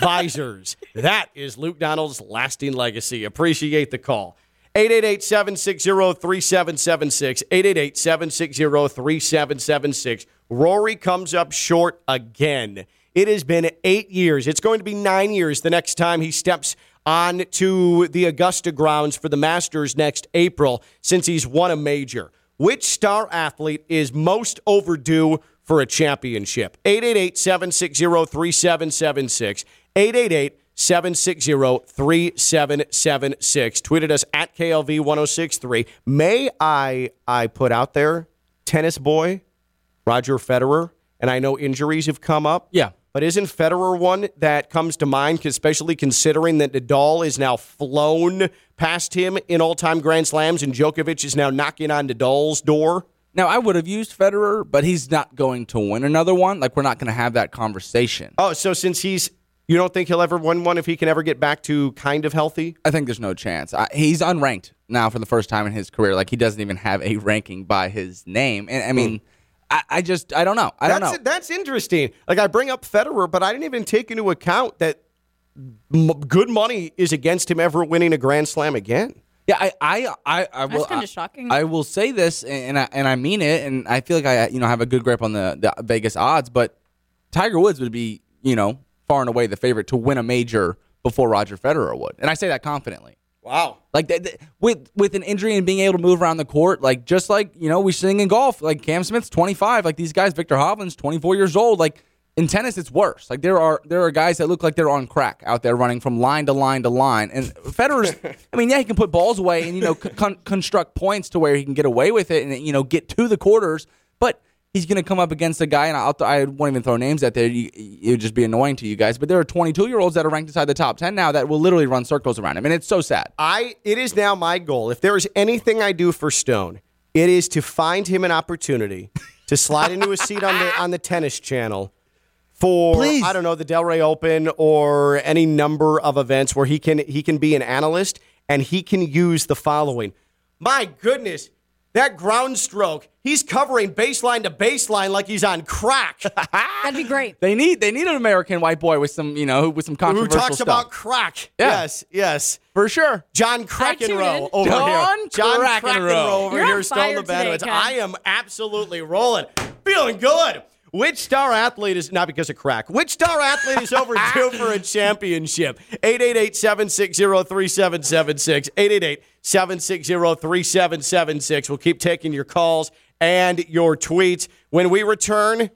Speaker 2: visors. That is Luke Donald's lasting legacy. Appreciate the call. 888-760-3776. 888-760-3776. Rory comes up short again. It has been eight years. It's going to be nine years the next time he steps on to the Augusta grounds for the Masters next April since he's won a major. Which star athlete is most overdue for a championship? 888 760 3776. 888 760 3776. Tweeted us at KLV 1063. May I, I put out there tennis boy Roger Federer? And I know injuries have come up.
Speaker 5: Yeah.
Speaker 2: But isn't Federer one that comes to mind, especially considering that Nadal is now flown past him in all time Grand Slams and Djokovic is now knocking on Nadal's door?
Speaker 5: Now, I would have used Federer, but he's not going to win another one. Like, we're not going to have that conversation.
Speaker 2: Oh, so since he's, you don't think he'll ever win one if he can ever get back to kind of healthy?
Speaker 5: I think there's no chance. I, he's unranked now for the first time in his career. Like, he doesn't even have a ranking by his name. And I mean, I, I just, I don't know. I don't
Speaker 2: that's,
Speaker 5: know.
Speaker 2: That's interesting. Like I bring up Federer, but I didn't even take into account that m- good money is against him ever winning a Grand Slam again.
Speaker 5: Yeah, I, I, I, I will.
Speaker 7: kinda
Speaker 5: I-
Speaker 7: shocking.
Speaker 5: I will say this, and I, and I mean it, and I feel like I, you know, have a good grip on the, the Vegas odds. But Tiger Woods would be, you know, far and away the favorite to win a major before Roger Federer would, and I say that confidently.
Speaker 2: Wow.
Speaker 5: Like th- th- with with an injury and being able to move around the court, like just like you know we sing in golf, like Cam Smith's twenty five, like these guys, Viktor Hovland's twenty four years old. Like in tennis, it's worse. Like there are there are guys that look like they're on crack out there running from line to line to line. And Federer's, I mean, yeah, he can put balls away and you know con- construct points to where he can get away with it and you know get to the quarters. He's going to come up against a guy, and I'll, I won't even throw names out there. You, it would just be annoying to you guys. But there are 22 year olds that are ranked inside the top 10 now that will literally run circles around him, and it's so sad.
Speaker 2: I it is now my goal. If there is anything I do for Stone, it is to find him an opportunity to slide into a seat on the on the tennis channel for
Speaker 5: Please.
Speaker 2: I don't know the Delray Open or any number of events where he can he can be an analyst and he can use the following. My goodness, that ground stroke. He's covering baseline to baseline like he's on crack.
Speaker 7: That'd be great.
Speaker 5: They need they need an American white boy with some you know with some controversial Who
Speaker 2: talks
Speaker 5: stuff.
Speaker 2: about crack?
Speaker 5: Yeah.
Speaker 2: Yes, yes.
Speaker 5: for sure.
Speaker 2: John
Speaker 7: tune
Speaker 2: Crackenrow over
Speaker 5: John
Speaker 2: here. John
Speaker 5: Crackenrow.
Speaker 2: Crackenrow over
Speaker 7: You're
Speaker 2: here,
Speaker 7: on
Speaker 2: Stone
Speaker 7: fire
Speaker 2: the
Speaker 7: today,
Speaker 2: Bandits.
Speaker 7: Ken.
Speaker 2: I am absolutely rolling, feeling good. Which star athlete is not because of crack? Which star athlete is overdue for a championship? 888-760-3776. 888-760-3776. We'll keep taking your calls and your tweets. When we return,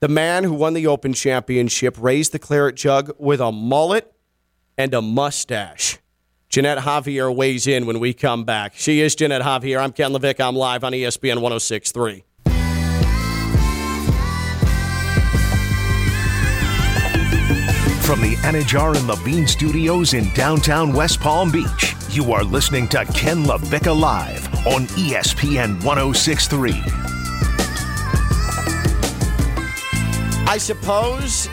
Speaker 2: the man who won the Open Championship raised the claret jug with a mullet and a mustache. Jeanette Javier weighs in when we come back. She is Jeanette Javier. I'm Ken LaVicka. I'm live on ESPN 1063.
Speaker 1: From the Anidjar and Levine Studios in downtown West Palm Beach, you are listening to Ken LaVicka Live on ESPN 1063.
Speaker 2: I suppose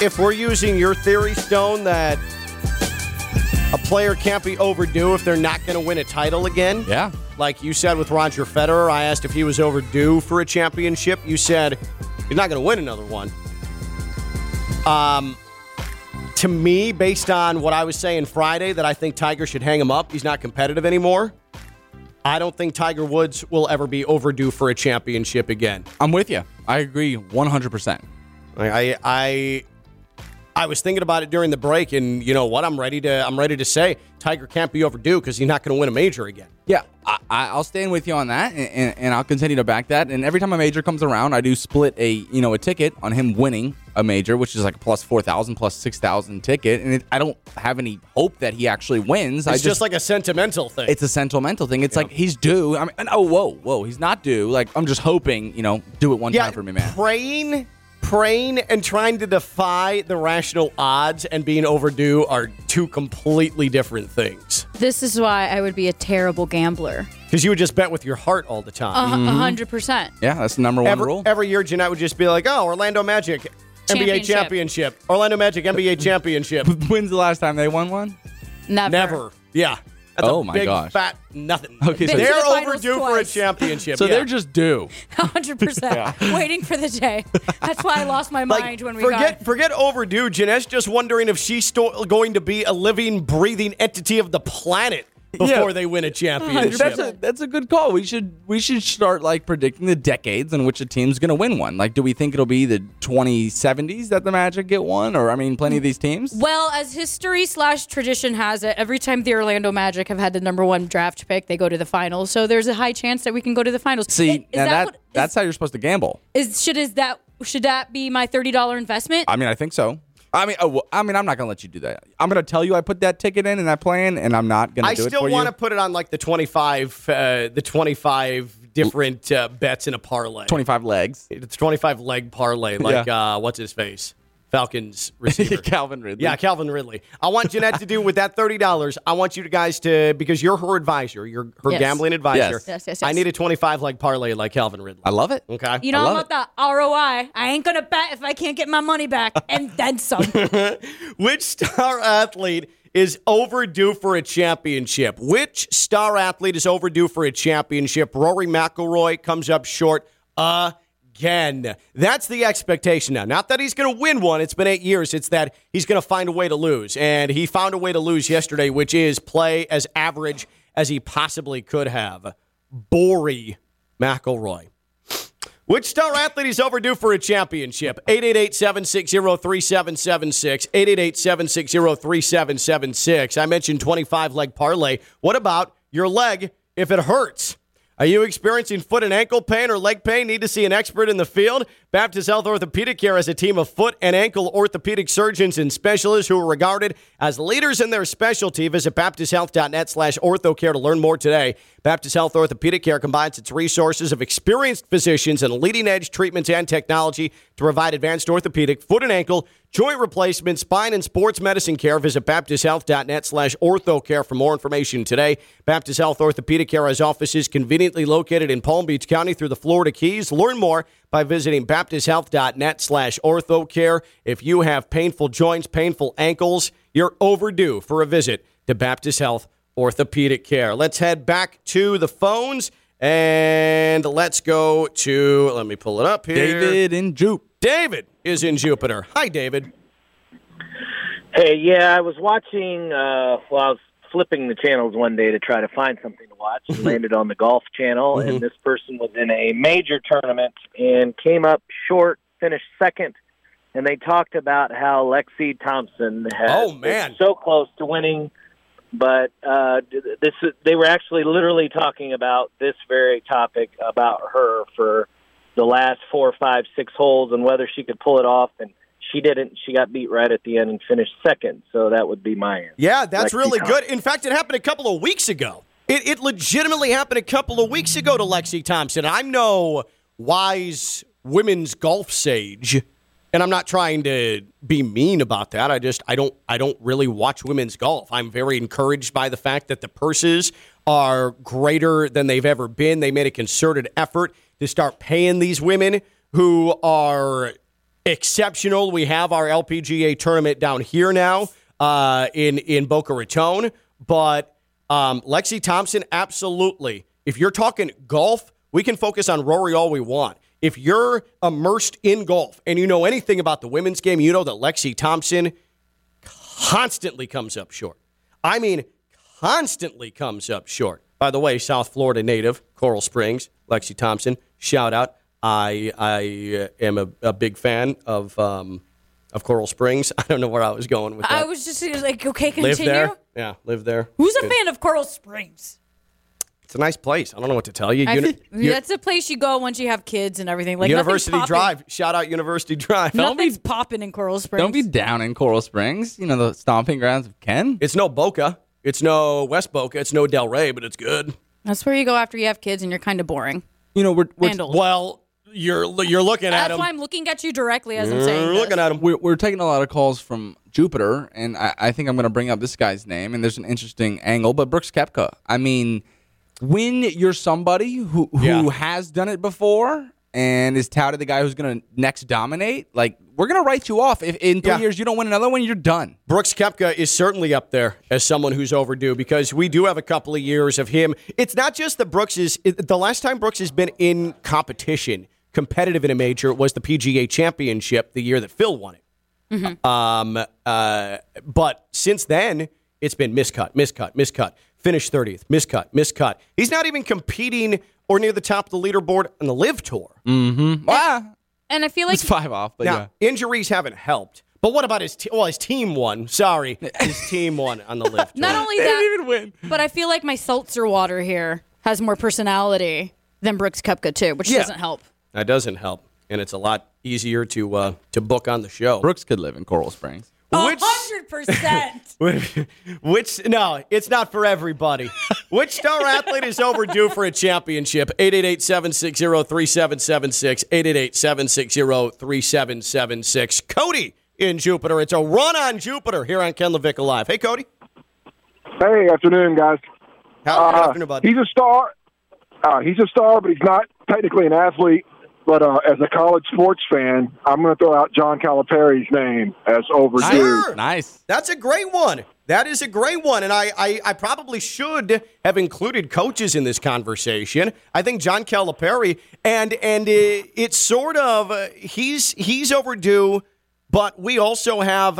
Speaker 2: if we're using your theory, Stone, that a player can't be overdue if they're not going to win a title again.
Speaker 5: Yeah.
Speaker 2: Like you said with Roger Federer, I asked if he was overdue for a championship. You said he's not going to win another one. Um, to me, based on what I was saying Friday, that I think Tiger should hang him up. He's not competitive anymore. I don't think Tiger Woods will ever be overdue for a championship again.
Speaker 5: I'm with you. I agree 100. percent
Speaker 2: I I I was thinking about it during the break, and you know what? I'm ready to. I'm ready to say Tiger can't be overdue because he's not going to win a major again.
Speaker 5: Yeah, I, I- I'll stand with you on that, and, and, and I'll continue to back that. And every time a major comes around, I do split a you know a ticket on him winning a major, which is like a plus four thousand, plus six thousand ticket. And it, I don't have any hope that he actually wins. I
Speaker 2: It's just, like a sentimental thing.
Speaker 5: it's a sentimental thing. It's like he's due. I mean, and- oh whoa, whoa, he's not due. Like I'm just hoping, you know, do it one
Speaker 2: yeah,
Speaker 5: time for me, man.
Speaker 2: praying, praying, and trying to defy the rational odds and being overdue are two completely different things.
Speaker 7: This is why I would be a terrible gambler.
Speaker 2: Because you would just bet with your heart all the time. Uh, mm-hmm.
Speaker 7: a hundred percent.
Speaker 5: Yeah, that's the number one
Speaker 2: every,
Speaker 5: rule.
Speaker 2: every year, Jeanette would just be like, "Oh, Orlando Magic." NBA
Speaker 7: Championship.
Speaker 2: championship. Orlando Magic NBA championship.
Speaker 5: When's the last time they won one?
Speaker 7: Never.
Speaker 2: Never. Yeah. That's
Speaker 5: Oh
Speaker 2: a
Speaker 5: my
Speaker 2: big,
Speaker 5: gosh.
Speaker 2: Fat nothing.
Speaker 5: Okay, so-
Speaker 7: Been
Speaker 2: they're
Speaker 7: the finals
Speaker 2: overdue for a
Speaker 7: twice.
Speaker 2: championship.
Speaker 5: So
Speaker 2: yeah.
Speaker 5: they're just due.
Speaker 7: A hundred percent. Waiting for the day. That's why I lost my
Speaker 2: like
Speaker 7: mind when we
Speaker 2: forget
Speaker 7: got.
Speaker 2: forget overdue. Jeanette's just wondering if she's still going to be a living, breathing entity of the planet before
Speaker 5: Yeah.
Speaker 2: they win a championship.
Speaker 5: That's a that's a good call. We should we should start like predicting the decades in which a team's going to win one. Like, do we think it'll be the 2070s that the Magic get one, or I mean, plenty of these teams?
Speaker 7: Well, as history slash tradition has it, every time the Orlando Magic have had the number one draft pick, they go to the finals. So there's a high chance that we can go to the finals.
Speaker 5: See,
Speaker 7: Is
Speaker 5: now that,
Speaker 7: what-
Speaker 5: that's how you're supposed to gamble.
Speaker 7: is should is that should that be my thirty dollar investment?
Speaker 5: I mean, I think so. I mean, oh, well, I mean, I'm not gonna let you do that. I'm gonna tell you I put that ticket in and that plan, and I'm not gonna
Speaker 2: I
Speaker 5: do it
Speaker 2: still
Speaker 5: for
Speaker 2: want
Speaker 5: you.
Speaker 2: to put it on like the twenty five, uh, the twenty five different uh, bets in a parlay.
Speaker 5: 25 legs.
Speaker 2: It's twenty five leg parlay, like uh, what's his face, Falcons receiver.
Speaker 5: Calvin Ridley.
Speaker 2: Yeah, Calvin Ridley. I want Jeanette to do with that thirty dollars. I want you guys to because you're her advisor, you're her
Speaker 7: Yes.
Speaker 2: gambling advisor.
Speaker 5: Yes.
Speaker 7: Yes, yes,
Speaker 2: I need a twenty-five leg parlay like Calvin Ridley.
Speaker 5: I love it.
Speaker 2: okay.
Speaker 7: you know
Speaker 5: love
Speaker 7: about the ROI. I ain't gonna bet if I can't get my money back and then some.
Speaker 2: Which star athlete is overdue for a championship? Which star athlete is overdue for a championship? Rory McIlroy comes up short again. That's the expectation now. Not that he's going to win one. It's been eight years. It's that he's going to find a way to lose. And he found a way to lose yesterday, which is play as average as he possibly could have. Rory McIlroy. Which star athlete is overdue for a championship? 888-760-3776. 888-760-3776. I mentioned 25 leg parlay. What about your leg if it hurts? Are you experiencing foot and ankle pain or leg pain? Need to see an expert in the field? Baptist Health Orthopedic Care has a team of foot and ankle orthopedic surgeons and specialists who are regarded as leaders in their specialty. Visit baptisthealth.net slash orthocare to learn more today. Baptist Health Orthopedic Care combines its resources of experienced physicians and leading edge treatments and technology to provide advanced orthopedic, foot and ankle, joint replacement, spine, and sports medicine care. Visit baptisthealth.net slash orthocare for more information today. Baptist Health Orthopedic Care has offices conveniently located in Palm Beach County through the Florida Keys. Learn more by visiting baptisthealth.net slash orthocare. If you have painful joints, painful ankles, you're overdue for a visit to Baptist Health Orthopedic Care. Let's head back to the phones and let's go to, let me pull it up here.
Speaker 5: David in Jupe.
Speaker 2: David is in Jupiter. Hi, David.
Speaker 11: Hey, yeah, I was watching. Uh, well, I was flipping the channels one day to try to find something to watch. and landed on the golf channel, and this person was in a major tournament and came up short, finished second. And they talked about how Lexi Thompson had
Speaker 2: Oh, man.
Speaker 11: so close to winning, but uh, this they were actually literally talking about this very topic about her for the last four, five, six holes and whether she could pull it off. And she didn't. She got beat right at the end and finished second. So that would be my answer.
Speaker 2: Yeah, that's
Speaker 11: Lexi
Speaker 2: really
Speaker 11: Thompson.
Speaker 2: good. In fact, it happened a couple of weeks ago. It, it legitimately happened a couple of weeks ago to Lexi Thompson. I'm no wise women's golf sage, and I'm not trying to be mean about that. I just I don't I don't really watch women's golf. I'm very encouraged by the fact that the purses are greater than they've ever been. They made a concerted effort to start paying these women who are exceptional. We have our LPGA tournament down here now uh, in in Boca Raton, but um, Lexi Thompson, absolutely. If you're talking golf, we can focus on Rory all we want. If you're immersed in golf and you know anything about the women's game, you know that Lexi Thompson constantly comes up short. I mean, constantly comes up short. By the way, South Florida native, Coral Springs, Lexi Thompson, shout out. I I uh, am a, a big fan of um, of Coral Springs. I don't know where I was going with that.
Speaker 7: I was just like, okay, continue.
Speaker 2: live there. Yeah, live there.
Speaker 7: Who's a
Speaker 2: Good.
Speaker 7: fan of Coral Springs?
Speaker 2: It's a nice place. I don't know what to tell you.
Speaker 7: I
Speaker 2: Uni-
Speaker 7: feel-
Speaker 2: U-
Speaker 7: that's the place you go once you have kids and everything. Like
Speaker 2: University
Speaker 7: nothing's
Speaker 2: Drive. Shout out University Drive.
Speaker 7: Nothing's popping in Coral Springs.
Speaker 5: Don't be down in Coral Springs. You know the stomping grounds of Ken.
Speaker 2: It's no Boca. It's no West Boca. It's no Delray, but it's good.
Speaker 7: That's where you go after you have kids and you're kind of boring.
Speaker 5: You know we're, we're
Speaker 7: And old.
Speaker 2: Well, you're you're looking at him.
Speaker 7: That's
Speaker 2: him.
Speaker 7: why I'm looking at you directly as I'm saying.
Speaker 2: You're
Speaker 7: this.
Speaker 2: looking at him.
Speaker 5: we're, we're taking a lot of calls from Jupiter, and I, I think I'm going to bring up this guy's name, and there's an interesting angle. But Brooks Koepka, I mean, when you're somebody who who
Speaker 2: Yeah.
Speaker 5: has done it before and is touted the guy who's going to next dominate, like we're going to write you off. If in three
Speaker 2: Yeah.
Speaker 5: years you don't win another one, you're done.
Speaker 2: Brooks Koepka is certainly up there as someone who's overdue because we do have a couple of years of him. It's not just that Brooks is it, the last time Brooks has been in competition, competitive in a major, was the PGA Championship the year that Phil won it. Um, uh, but since then, it's been miscut, miscut, miscut. Finish 30th, miscut, miscut. He's not even competing or near the top of the leaderboard on the LIV Tour.
Speaker 5: Mm-hmm. Ah,
Speaker 7: And I feel like
Speaker 5: it's five off, but
Speaker 2: now,
Speaker 5: yeah.
Speaker 2: injuries haven't helped. But what about his team? Well, his team won. Sorry, his team won on the LIV Tour.
Speaker 7: not only
Speaker 5: They
Speaker 7: that,
Speaker 5: didn't even win.
Speaker 7: but I feel like my seltzer water here has more personality than Brooks Koepka too, which
Speaker 2: Yeah.
Speaker 7: doesn't help.
Speaker 2: That doesn't help, and it's a lot easier to uh, to book on the show.
Speaker 5: Brooks could live in Coral Springs.
Speaker 2: Which,
Speaker 7: hundred percent.
Speaker 2: which no, it's not for everybody. Which star athlete is overdue for a championship? 888-760-3776, 888-760-3776. Cody in Jupiter. It's a run on Jupiter here on Ken LaVicka Live. Hey, Cody.
Speaker 12: Hey, afternoon, guys.
Speaker 2: How, good
Speaker 12: Uh,
Speaker 2: afternoon, buddy.
Speaker 12: He's a star. Uh, he's a star, but he's not technically an athlete. But uh, as a college sports fan, I'm going to throw out John Calipari's name as overdue.
Speaker 2: Sure.
Speaker 5: Nice.
Speaker 2: That's a great one. That is a great one. And I, I, I probably should have included coaches in this conversation. I think John Calipari, and and it, it's sort of uh, he's he's overdue, but we also have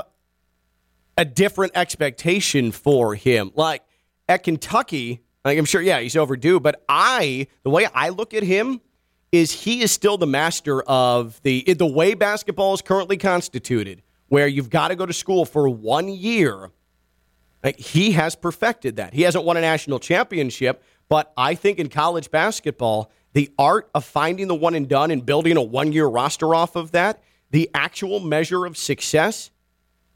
Speaker 2: a different expectation for him. Like at Kentucky, like I'm sure, yeah, he's overdue. But I, the way I look at him is he is still the master of the the way basketball is currently constituted, where you've got to go to school for one year. He has perfected that. He hasn't won a national championship, but I think in college basketball, the art of finding the one and done and building a one year roster off of that, the actual measure of success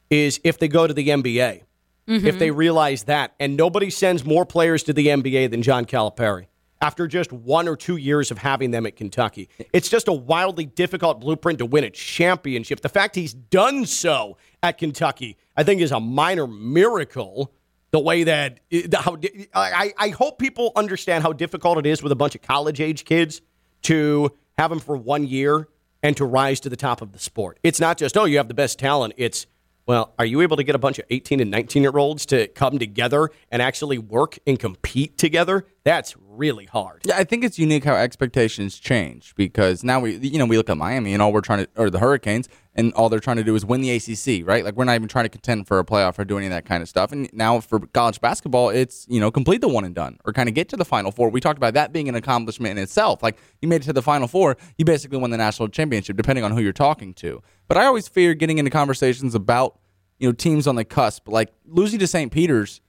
Speaker 2: is if they go to the NBA. If mm-hmm. they realize that, and nobody sends more players to the NBA than John Calipari after just one or two years of having them at Kentucky. It's just a wildly difficult blueprint to win a championship. The fact he's done so at Kentucky, I think, is a minor miracle. The way that how I, I hope people understand how difficult it is with a bunch of college age kids to have them for one year and to rise to the top of the sport. It's not just oh you have the best talent. It's well, are you able to get a bunch of 18 and 19 year olds to come together and actually work and compete together? That's really hard.
Speaker 5: Yeah, I think it's unique how expectations change because now we, you know, we look at Miami and all we're trying to, or the Hurricanes, and all they're trying to do is win the ACC, right? Like we're not even trying to contend for a playoff or do any of that kind of stuff. And now for college basketball, it's you know complete the one and done or kind of get to the Final Four. We talked about that being an accomplishment in itself. Like you made it to the Final Four, you basically won the national championship, depending on who you're talking to. But I always fear getting into conversations about you know teams on the cusp, like losing to St. Peter's.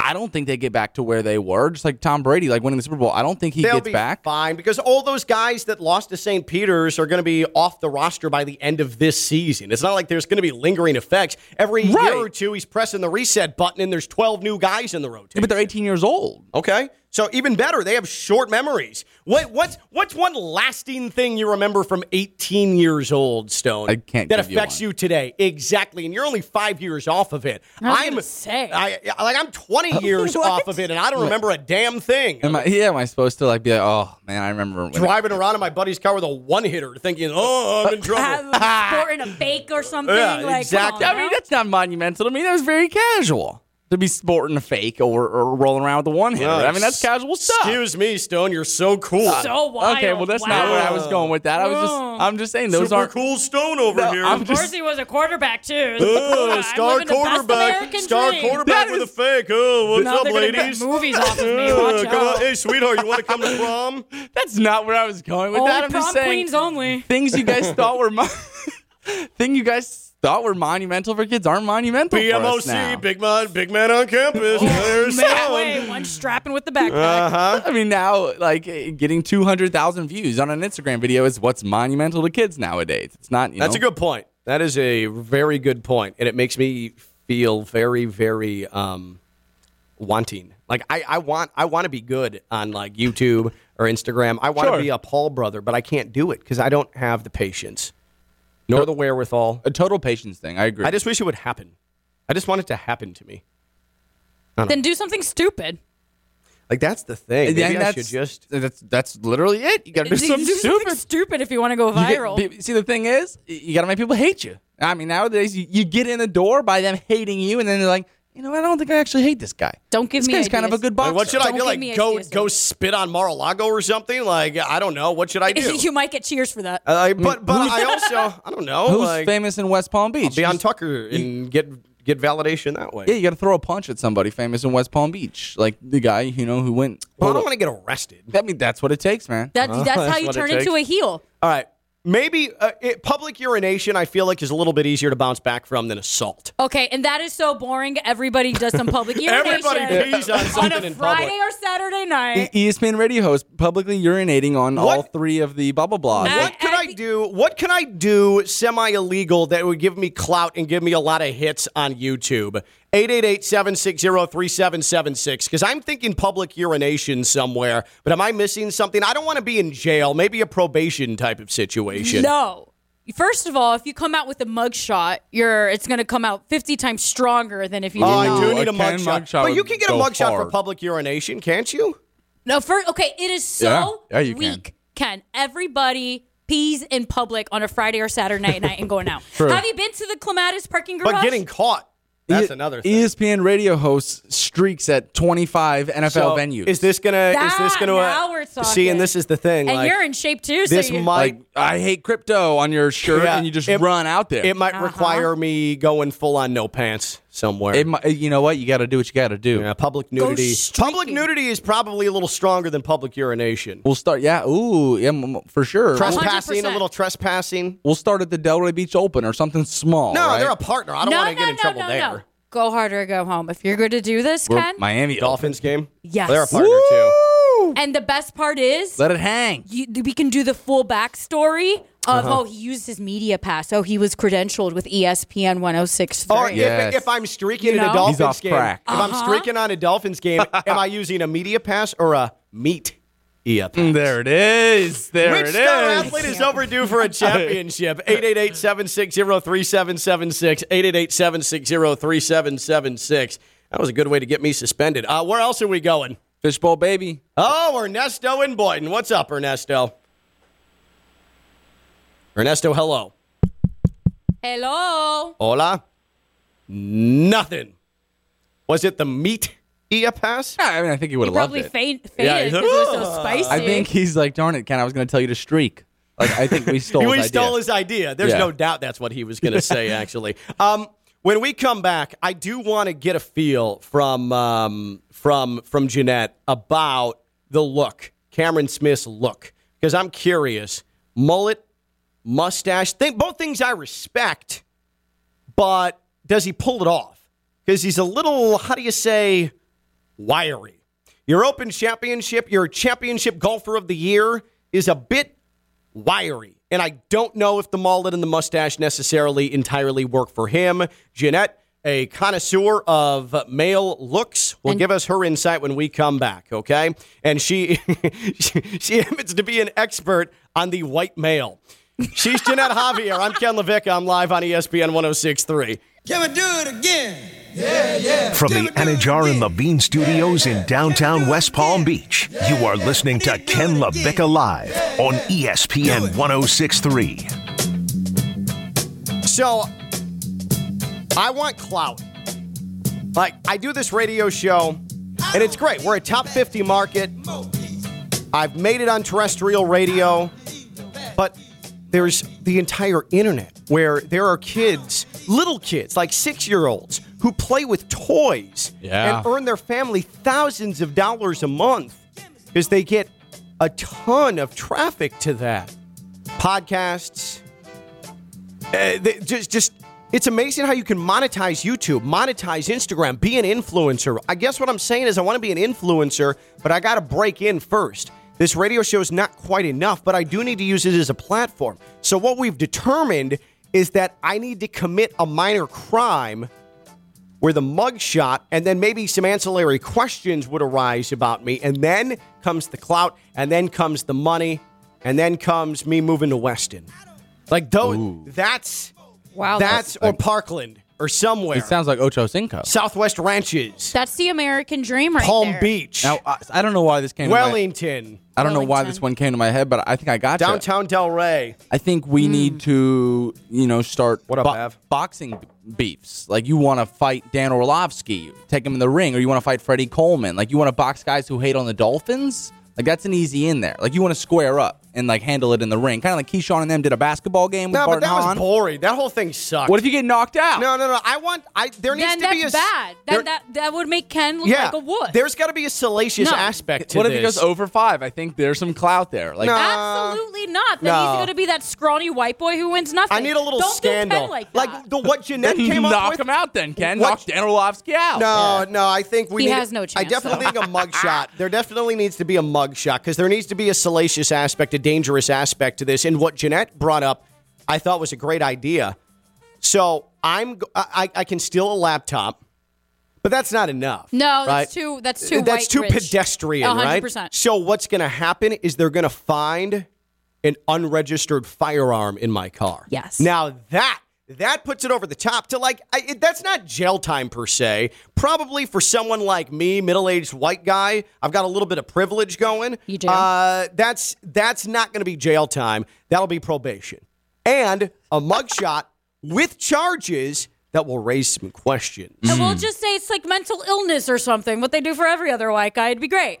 Speaker 5: I don't think they get back to where they were. Just like Tom Brady, like winning the Super Bowl. I don't think he
Speaker 2: They'll
Speaker 5: gets
Speaker 2: be
Speaker 5: back.
Speaker 2: fine because all those guys that lost to St. Peter's are going to be off the roster by the end of this season. It's not like there's going to be lingering effects. Every year or two, he's pressing the reset button and there's 12 new guys in the rotation.
Speaker 5: Yeah, but they're 18 years old.
Speaker 2: Okay, so even better, they have short memories. What, what's what's one lasting thing you remember from 18 years old, Stone?
Speaker 5: I can't
Speaker 2: that
Speaker 5: give you
Speaker 2: affects
Speaker 5: one.
Speaker 2: you today exactly, and you're only five years off of it.
Speaker 7: I
Speaker 2: I'm
Speaker 7: gonna say.
Speaker 2: I like I'm 20 years off of it, and I don't remember a damn thing.
Speaker 5: Am I, yeah, am I supposed to like be like, oh man, I remember when
Speaker 2: Driving around in my buddy's car with a one hitter, thinking, "Oh, I'm in trouble."
Speaker 7: sporting a bake or something.
Speaker 2: Yeah,
Speaker 7: like,
Speaker 2: exactly.
Speaker 7: On
Speaker 5: I mean, that's not monumental to me. That was very casual to be sporting a fake or, or rolling around with a one hitter. I mean, that's casual stuff.
Speaker 2: Excuse me, Stone. You're so cool.
Speaker 7: so wild.
Speaker 5: okay, well, that's not where I was going with that. I was just. I'm just saying those aren't.
Speaker 2: cool Stone over
Speaker 5: No,
Speaker 2: here.
Speaker 5: I'm
Speaker 7: Of course,
Speaker 5: just-
Speaker 7: he was a quarterback too. I'm
Speaker 2: star
Speaker 7: living the best
Speaker 2: quarterback, star
Speaker 7: dream.
Speaker 2: quarterback
Speaker 5: That
Speaker 2: with a fake. Oh, what's up,
Speaker 7: they're gonna make
Speaker 2: ladies?
Speaker 7: movies off of me.
Speaker 2: Uh,
Speaker 7: Watch
Speaker 2: come on.
Speaker 7: out.
Speaker 2: Hey, sweetheart, you want to come to prom?
Speaker 5: That's not where I was going with
Speaker 7: Only
Speaker 5: that. I'm
Speaker 7: prom
Speaker 5: just saying
Speaker 7: queens only.
Speaker 5: things you guys thought were my thing you guys thought were monumental for kids aren't monumental for us now.
Speaker 2: BMOC, big man, big man on campus. There's
Speaker 7: Man,
Speaker 2: someone.
Speaker 7: wait, one strapping with the backpack.
Speaker 2: Uh huh.
Speaker 5: I mean, now like getting two hundred thousand views on an Instagram video is what's monumental to kids nowadays. It's not. You
Speaker 2: That's
Speaker 5: know,
Speaker 2: a good point. That is a very good point, and it makes me feel very, very um, wanting. Like I, I want, I want to be good on like YouTube or Instagram. I want to
Speaker 5: Sure.
Speaker 2: be a Paul brother, but I can't do it because I don't have the patience nor the wherewithal.
Speaker 5: a total patience thing. I agree.
Speaker 2: I just wish it would happen. I just want it to happen to me.
Speaker 7: Then do something stupid.
Speaker 2: Like that's the thing. Maybe
Speaker 5: And
Speaker 2: I
Speaker 5: that's,
Speaker 2: should just.
Speaker 5: that's that's literally it. You got to do
Speaker 7: Do
Speaker 5: something
Speaker 7: something
Speaker 5: stupid.
Speaker 7: stupid if you want to go
Speaker 5: You get-
Speaker 7: viral.
Speaker 5: pe- see, the thing is, you got to make people hate you. I mean, nowadays you, you get in the door by them hating you, and then they're like, you know, I don't think I actually hate this guy.
Speaker 7: Don't give
Speaker 5: this
Speaker 7: me
Speaker 5: guy's kind of a good boxer.
Speaker 2: Like, what should I
Speaker 7: Don't
Speaker 2: do? Like go
Speaker 7: ideas,
Speaker 2: go spit on Mar-a-Lago or something? Like I don't know. What should I do?
Speaker 7: you might get cheers for that.
Speaker 2: Uh, but but I also I don't know.
Speaker 5: Who's
Speaker 2: like,
Speaker 5: famous in West Palm Beach?
Speaker 2: I'll be on Tucker and get get validation that way.
Speaker 5: Yeah, you got to throw a punch at somebody famous in West Palm Beach, like the guy you know who went.
Speaker 2: Well, I don't want to get arrested.
Speaker 5: I mean, that's what it takes, man.
Speaker 7: That, that's how
Speaker 2: that's
Speaker 7: you
Speaker 2: what it
Speaker 7: turn into a heel.
Speaker 2: All right. Maybe uh, it, public urination, I feel like, is a little bit easier to bounce back from than assault.
Speaker 7: Okay, and that is so boring. Everybody does some public urination.
Speaker 2: Everybody pees on something
Speaker 7: a
Speaker 2: in
Speaker 7: Friday
Speaker 2: public.
Speaker 7: or Saturday night.
Speaker 5: E- ESPN radio host publicly urinating on all three of the bubble blogs.
Speaker 7: I-
Speaker 2: What could I do? What can I do semi illegal that would give me clout and give me a lot of hits on YouTube? 888-760-3776 because I'm thinking public urination somewhere, but am I missing something? I don't want to be in jail, maybe a probation type of situation.
Speaker 7: No. First of all, if you come out with a mugshot, you're it's going to come out 50 times stronger than if you
Speaker 2: Oh,
Speaker 7: did
Speaker 2: I
Speaker 7: not.
Speaker 2: do
Speaker 5: oh,
Speaker 2: need a
Speaker 5: Ken
Speaker 2: mugshot.
Speaker 5: mugshot
Speaker 2: But you
Speaker 5: would
Speaker 2: can get a
Speaker 5: go
Speaker 2: mugshot for
Speaker 5: hard.
Speaker 2: public urination, can't you?
Speaker 7: No, first, okay, it is so
Speaker 5: Yeah. Yeah, you can.
Speaker 7: weak. Ken, everybody pees in public on a Friday or Saturday night, night and going out.
Speaker 5: True.
Speaker 7: Have you been to the Clematis parking garage?
Speaker 2: But getting caught, that's another thing.
Speaker 5: ESPN radio host streaks at 25 NFL
Speaker 2: So,
Speaker 5: venues.
Speaker 2: Is this gonna? is this
Speaker 7: That-
Speaker 2: gonna?
Speaker 7: now we're talking.
Speaker 2: See, and this is the thing.
Speaker 7: and
Speaker 2: like,
Speaker 7: you're in shape too, so
Speaker 2: this
Speaker 7: you,
Speaker 2: might
Speaker 5: like I hate crypto on your shirt,
Speaker 2: Yeah,
Speaker 5: and you just
Speaker 2: it-
Speaker 5: run out there?
Speaker 2: It might
Speaker 7: Uh-huh.
Speaker 2: require me going full on no pants somewhere.
Speaker 5: It mi- you know what? You got to do what you got to do.
Speaker 2: yeah, public nudity. Public nudity is probably a little stronger than public urination.
Speaker 5: We'll start. Yeah. Ooh. Yeah. m- m- For sure.
Speaker 2: Trespassing, a
Speaker 7: 100%.
Speaker 2: little trespassing.
Speaker 5: We'll start at the Delray Beach Open or something small.
Speaker 2: No,
Speaker 5: right?
Speaker 2: they're a partner. I don't
Speaker 7: no,
Speaker 2: want to
Speaker 7: no,
Speaker 2: get in
Speaker 7: no,
Speaker 2: trouble
Speaker 7: no,
Speaker 2: there.
Speaker 7: no. Go hard or go home. If you're going to do this,
Speaker 5: We're
Speaker 7: Ken,
Speaker 5: Miami
Speaker 2: Dolphins game.
Speaker 7: Yes.
Speaker 2: they're a partner too.
Speaker 7: And the best part is
Speaker 5: Let it hang.
Speaker 7: you, we can do the full backstory of
Speaker 2: Uh-huh.
Speaker 7: oh he used his media pass oh he was credentialed with ESPN 106.3
Speaker 2: Or
Speaker 5: Yes.
Speaker 2: if, if I'm streaking
Speaker 7: You
Speaker 2: in a? Dolphins
Speaker 5: He's off
Speaker 2: game,
Speaker 5: crack.
Speaker 2: if I'm streaking on a Dolphins game, am I using a media pass or a meat EA pass?
Speaker 5: There it is. There it is.
Speaker 2: Which
Speaker 5: it
Speaker 2: star
Speaker 5: is.
Speaker 2: athlete is overdue for a championship? 888-760-3776. 888-760-3776. That was a good way to get me suspended. Uh, where else are we going?
Speaker 5: Fishbowl baby.
Speaker 2: Oh, Ernesto in Boynton. What's up, Ernesto? Ernesto, hello.
Speaker 7: hello
Speaker 2: Hola. Nothing. Was it the meat EA pass?
Speaker 5: Yeah, I mean, I think he would have loved
Speaker 7: probably
Speaker 5: it.
Speaker 7: faint,
Speaker 2: Yeah,
Speaker 7: fainted
Speaker 2: he's
Speaker 7: because
Speaker 2: like,
Speaker 7: it was so
Speaker 2: "Ugh."
Speaker 7: spicy
Speaker 5: I think he's like, darn it, Ken. I was going to tell you to streak. Like, I think we stole.
Speaker 2: he
Speaker 5: his
Speaker 2: stole
Speaker 5: idea.
Speaker 2: his idea. There's
Speaker 5: Yeah.
Speaker 2: no doubt that's what he was going to say, actually. Um, when we come back, I do want to get a feel from um, from from Jeanette about the look, Cameron Smith's look, because I'm curious. Mullet, mustache, think both things I respect, but does he pull it off? Because he's a little, how do you say, wiry. Your Open Championship, your championship golfer of the year is a bit wiry. And I don't know if the mullet and the mustache necessarily entirely work for him. Jeanette, a connoisseur of male looks, will give us her insight when we come back, okay? And she, she she happens to be an expert on the white male. She's Jeanette Javier. I'm Ken LaVicka. I'm live on ESPN 1063.
Speaker 13: Can we do it again? Yeah, yeah.
Speaker 1: From the Anidjar and Levine Studios in downtown West Palm Beach, you are listening to Ken LaVicka Live on ESPN 1063.
Speaker 2: So, I want clout. Like, I do this radio show, and it's great. We're a top 50 market. I've made it on terrestrial radio, but there's the entire internet where there are kids, little kids, like six year olds, who play with toys
Speaker 5: Yeah.
Speaker 2: and earn their family thousands of dollars a month because they get a ton of traffic to that. Podcasts, uh, they, just just It's amazing how you can monetize YouTube, monetize Instagram, be an influencer. I guess what I'm saying is I want to be an influencer, but I got to break in first. This radio show is not quite enough, but I do need to use it as a platform. So what we've determined is that I need to commit a minor crime where the mugshot and then maybe some ancillary questions would arise about me. And then comes the clout, and then comes the money, and then comes me moving to Weston. Like those that's
Speaker 7: Wow,
Speaker 2: that's or Parkland or somewhere.
Speaker 5: It sounds like Ocho Cinco.
Speaker 2: Southwest Ranches,
Speaker 7: That's the American dream right
Speaker 2: Palm
Speaker 7: there.
Speaker 2: Beach,
Speaker 5: Now, I, I don't know why this came. To my,
Speaker 2: Wellington,
Speaker 5: I don't know why
Speaker 7: Wellington.
Speaker 5: this one came to my head, but I think I got you.
Speaker 2: downtown Delray.
Speaker 5: I think we hmm. need to, you know, start
Speaker 2: What up, Av?
Speaker 5: boxing beefs. Like you want to fight Dan Orlovsky, take him in the ring, or you want to fight Freddie Coleman. Like you want to box guys who hate on the Dolphins. Like that's an easy in there. Like you want to square up and like handle it in the ring, kind of like Keyshawn and them did a basketball game with
Speaker 2: No,
Speaker 5: Bart
Speaker 2: but that
Speaker 5: and
Speaker 2: was boring. That whole thing sucked.
Speaker 5: What if you get knocked out?
Speaker 2: No, no, no. I want. I there needs
Speaker 7: Then
Speaker 2: to be a
Speaker 7: that's
Speaker 2: s-
Speaker 7: bad.
Speaker 2: there-
Speaker 7: That, that that would make Ken look
Speaker 2: yeah,
Speaker 7: like a wood.
Speaker 2: there's got to be a salacious
Speaker 7: No.
Speaker 2: aspect to it.
Speaker 5: What
Speaker 2: this.
Speaker 5: if he goes over five? I think there's some clout there. Like
Speaker 2: No.
Speaker 7: Absolutely not. Then
Speaker 2: no.
Speaker 7: he's going to be that scrawny white boy who wins nothing.
Speaker 2: I need a little
Speaker 7: Don't do Ken
Speaker 2: scandal.
Speaker 7: like that.
Speaker 2: the what Jeanette
Speaker 5: then
Speaker 2: came up
Speaker 5: knock
Speaker 2: with.
Speaker 5: him out. Then Ken
Speaker 2: What-
Speaker 5: knock Dan Orlovsky out.
Speaker 2: No, no, I think we
Speaker 7: He
Speaker 2: need.
Speaker 7: has no chance.
Speaker 2: I
Speaker 7: chance,
Speaker 2: definitely think a mug shot. There definitely needs to be a mug shot because there needs to be a salacious aspect, a dangerous aspect to this. And what Jeanette brought up, I thought was a great idea. So I'm, I, I can steal a laptop, but that's not enough.
Speaker 7: No, that's too- that's too
Speaker 2: That's too
Speaker 7: rich.
Speaker 2: pedestrian,
Speaker 7: A hundred
Speaker 2: right? So what's going to happen is they're going to find an unregistered firearm in my car.
Speaker 7: Yes.
Speaker 2: Now that that puts it over the top to like I, it, that's not jail time per se. Probably for someone like me, middle-aged white guy, I've got a little bit of privilege going.
Speaker 7: You do.
Speaker 2: Uh, that's that's not going to be jail time. That'll be probation and a mugshot with charges that will raise some questions.
Speaker 7: and we'll just say it's like mental illness or something. What they do for every other white guy, it'd be great.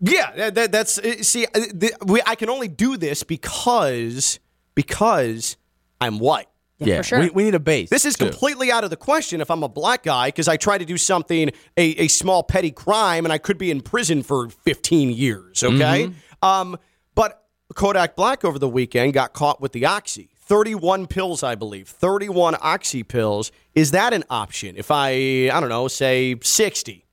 Speaker 2: Yeah, that, that- that's uh, see. uh, we, I can only do this because because I'm white.
Speaker 5: Yeah,
Speaker 7: for sure.
Speaker 5: we, we need a base.
Speaker 2: This is
Speaker 5: too.
Speaker 2: completely out of the question if I'm a black guy because I try to do something a, a small petty crime and I could be in prison for 15 years. Okay, um, but Kodak Black over the weekend got caught with the oxy. 31 pills, I believe. 31 oxy pills. Is that an option? If I, I don't know, say 60,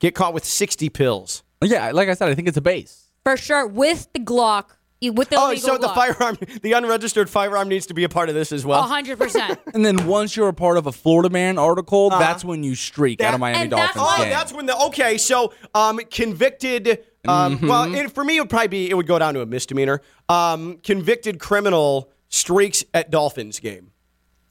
Speaker 2: get caught with 60 pills.
Speaker 5: Yeah, like I said, I think it's a base.
Speaker 7: For sure. With the Glock. With the
Speaker 2: Oh,
Speaker 7: illegal
Speaker 2: so the
Speaker 7: Glock.
Speaker 2: firearm, the unregistered firearm needs to be a part of this as well.
Speaker 7: A hundred percent.
Speaker 5: And then once you're a part of a Florida Man article, that's when you streak out of Miami
Speaker 7: and that's
Speaker 5: Dolphins
Speaker 2: Oh,
Speaker 5: game.
Speaker 2: that's when the okay. So, um, convicted. Um, well, it, for me, it would probably be it would go down to a misdemeanor. Um, convicted criminal streaks at Dolphins game,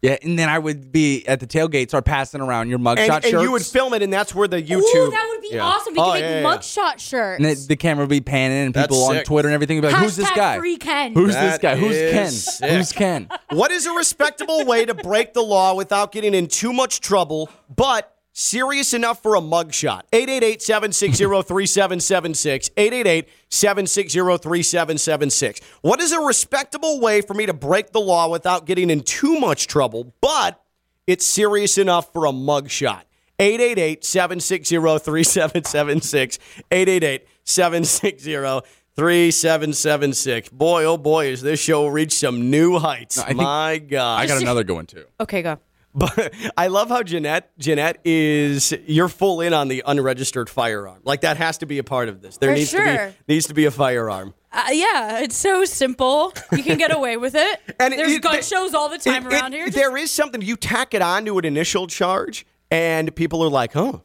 Speaker 5: yeah, and then I would be at the tailgate, start passing around your mugshot
Speaker 2: and, and
Speaker 5: shirts.
Speaker 2: you would film it, and that's where the YouTube.
Speaker 7: Ooh, that would be
Speaker 2: Yeah.
Speaker 7: awesome. We
Speaker 2: Oh,
Speaker 7: could
Speaker 2: yeah,
Speaker 7: make
Speaker 2: yeah, yeah.
Speaker 7: mugshot shirts.
Speaker 5: and the, the camera would be panning, and people on. Twitter and everything would be like, "Who's this guy?
Speaker 7: free Ken.
Speaker 5: Who's
Speaker 2: That
Speaker 5: this guy? Who's
Speaker 2: is
Speaker 5: Ken?
Speaker 2: sick.
Speaker 5: Who's Ken?"
Speaker 2: What is a respectable way to break the law without getting in too much trouble, but serious enough for a mugshot? 888-760-3776. 888-760-3776. What is a respectable way for me to break the law without getting in too much trouble, but it's serious enough for a mugshot? 888-760-3776. 888-760-3776. Boy, oh boy, has this show reached some new heights.
Speaker 5: I think-
Speaker 2: My God.
Speaker 5: I got another going too.
Speaker 7: okay, go.
Speaker 2: But I love how Jeanette Jeanette is you're full in on the unregistered firearm. Like that has to be a part of this. There
Speaker 7: For
Speaker 2: needs to be needs to be a firearm.
Speaker 7: Uh, yeah, it's so simple. You can get away with it.
Speaker 2: And
Speaker 7: There's
Speaker 2: it-
Speaker 7: gun
Speaker 2: it-
Speaker 7: shows all the time
Speaker 2: It-
Speaker 7: around here. Just-
Speaker 2: there is something you tack it on to an initial charge, and people are like, "Oh,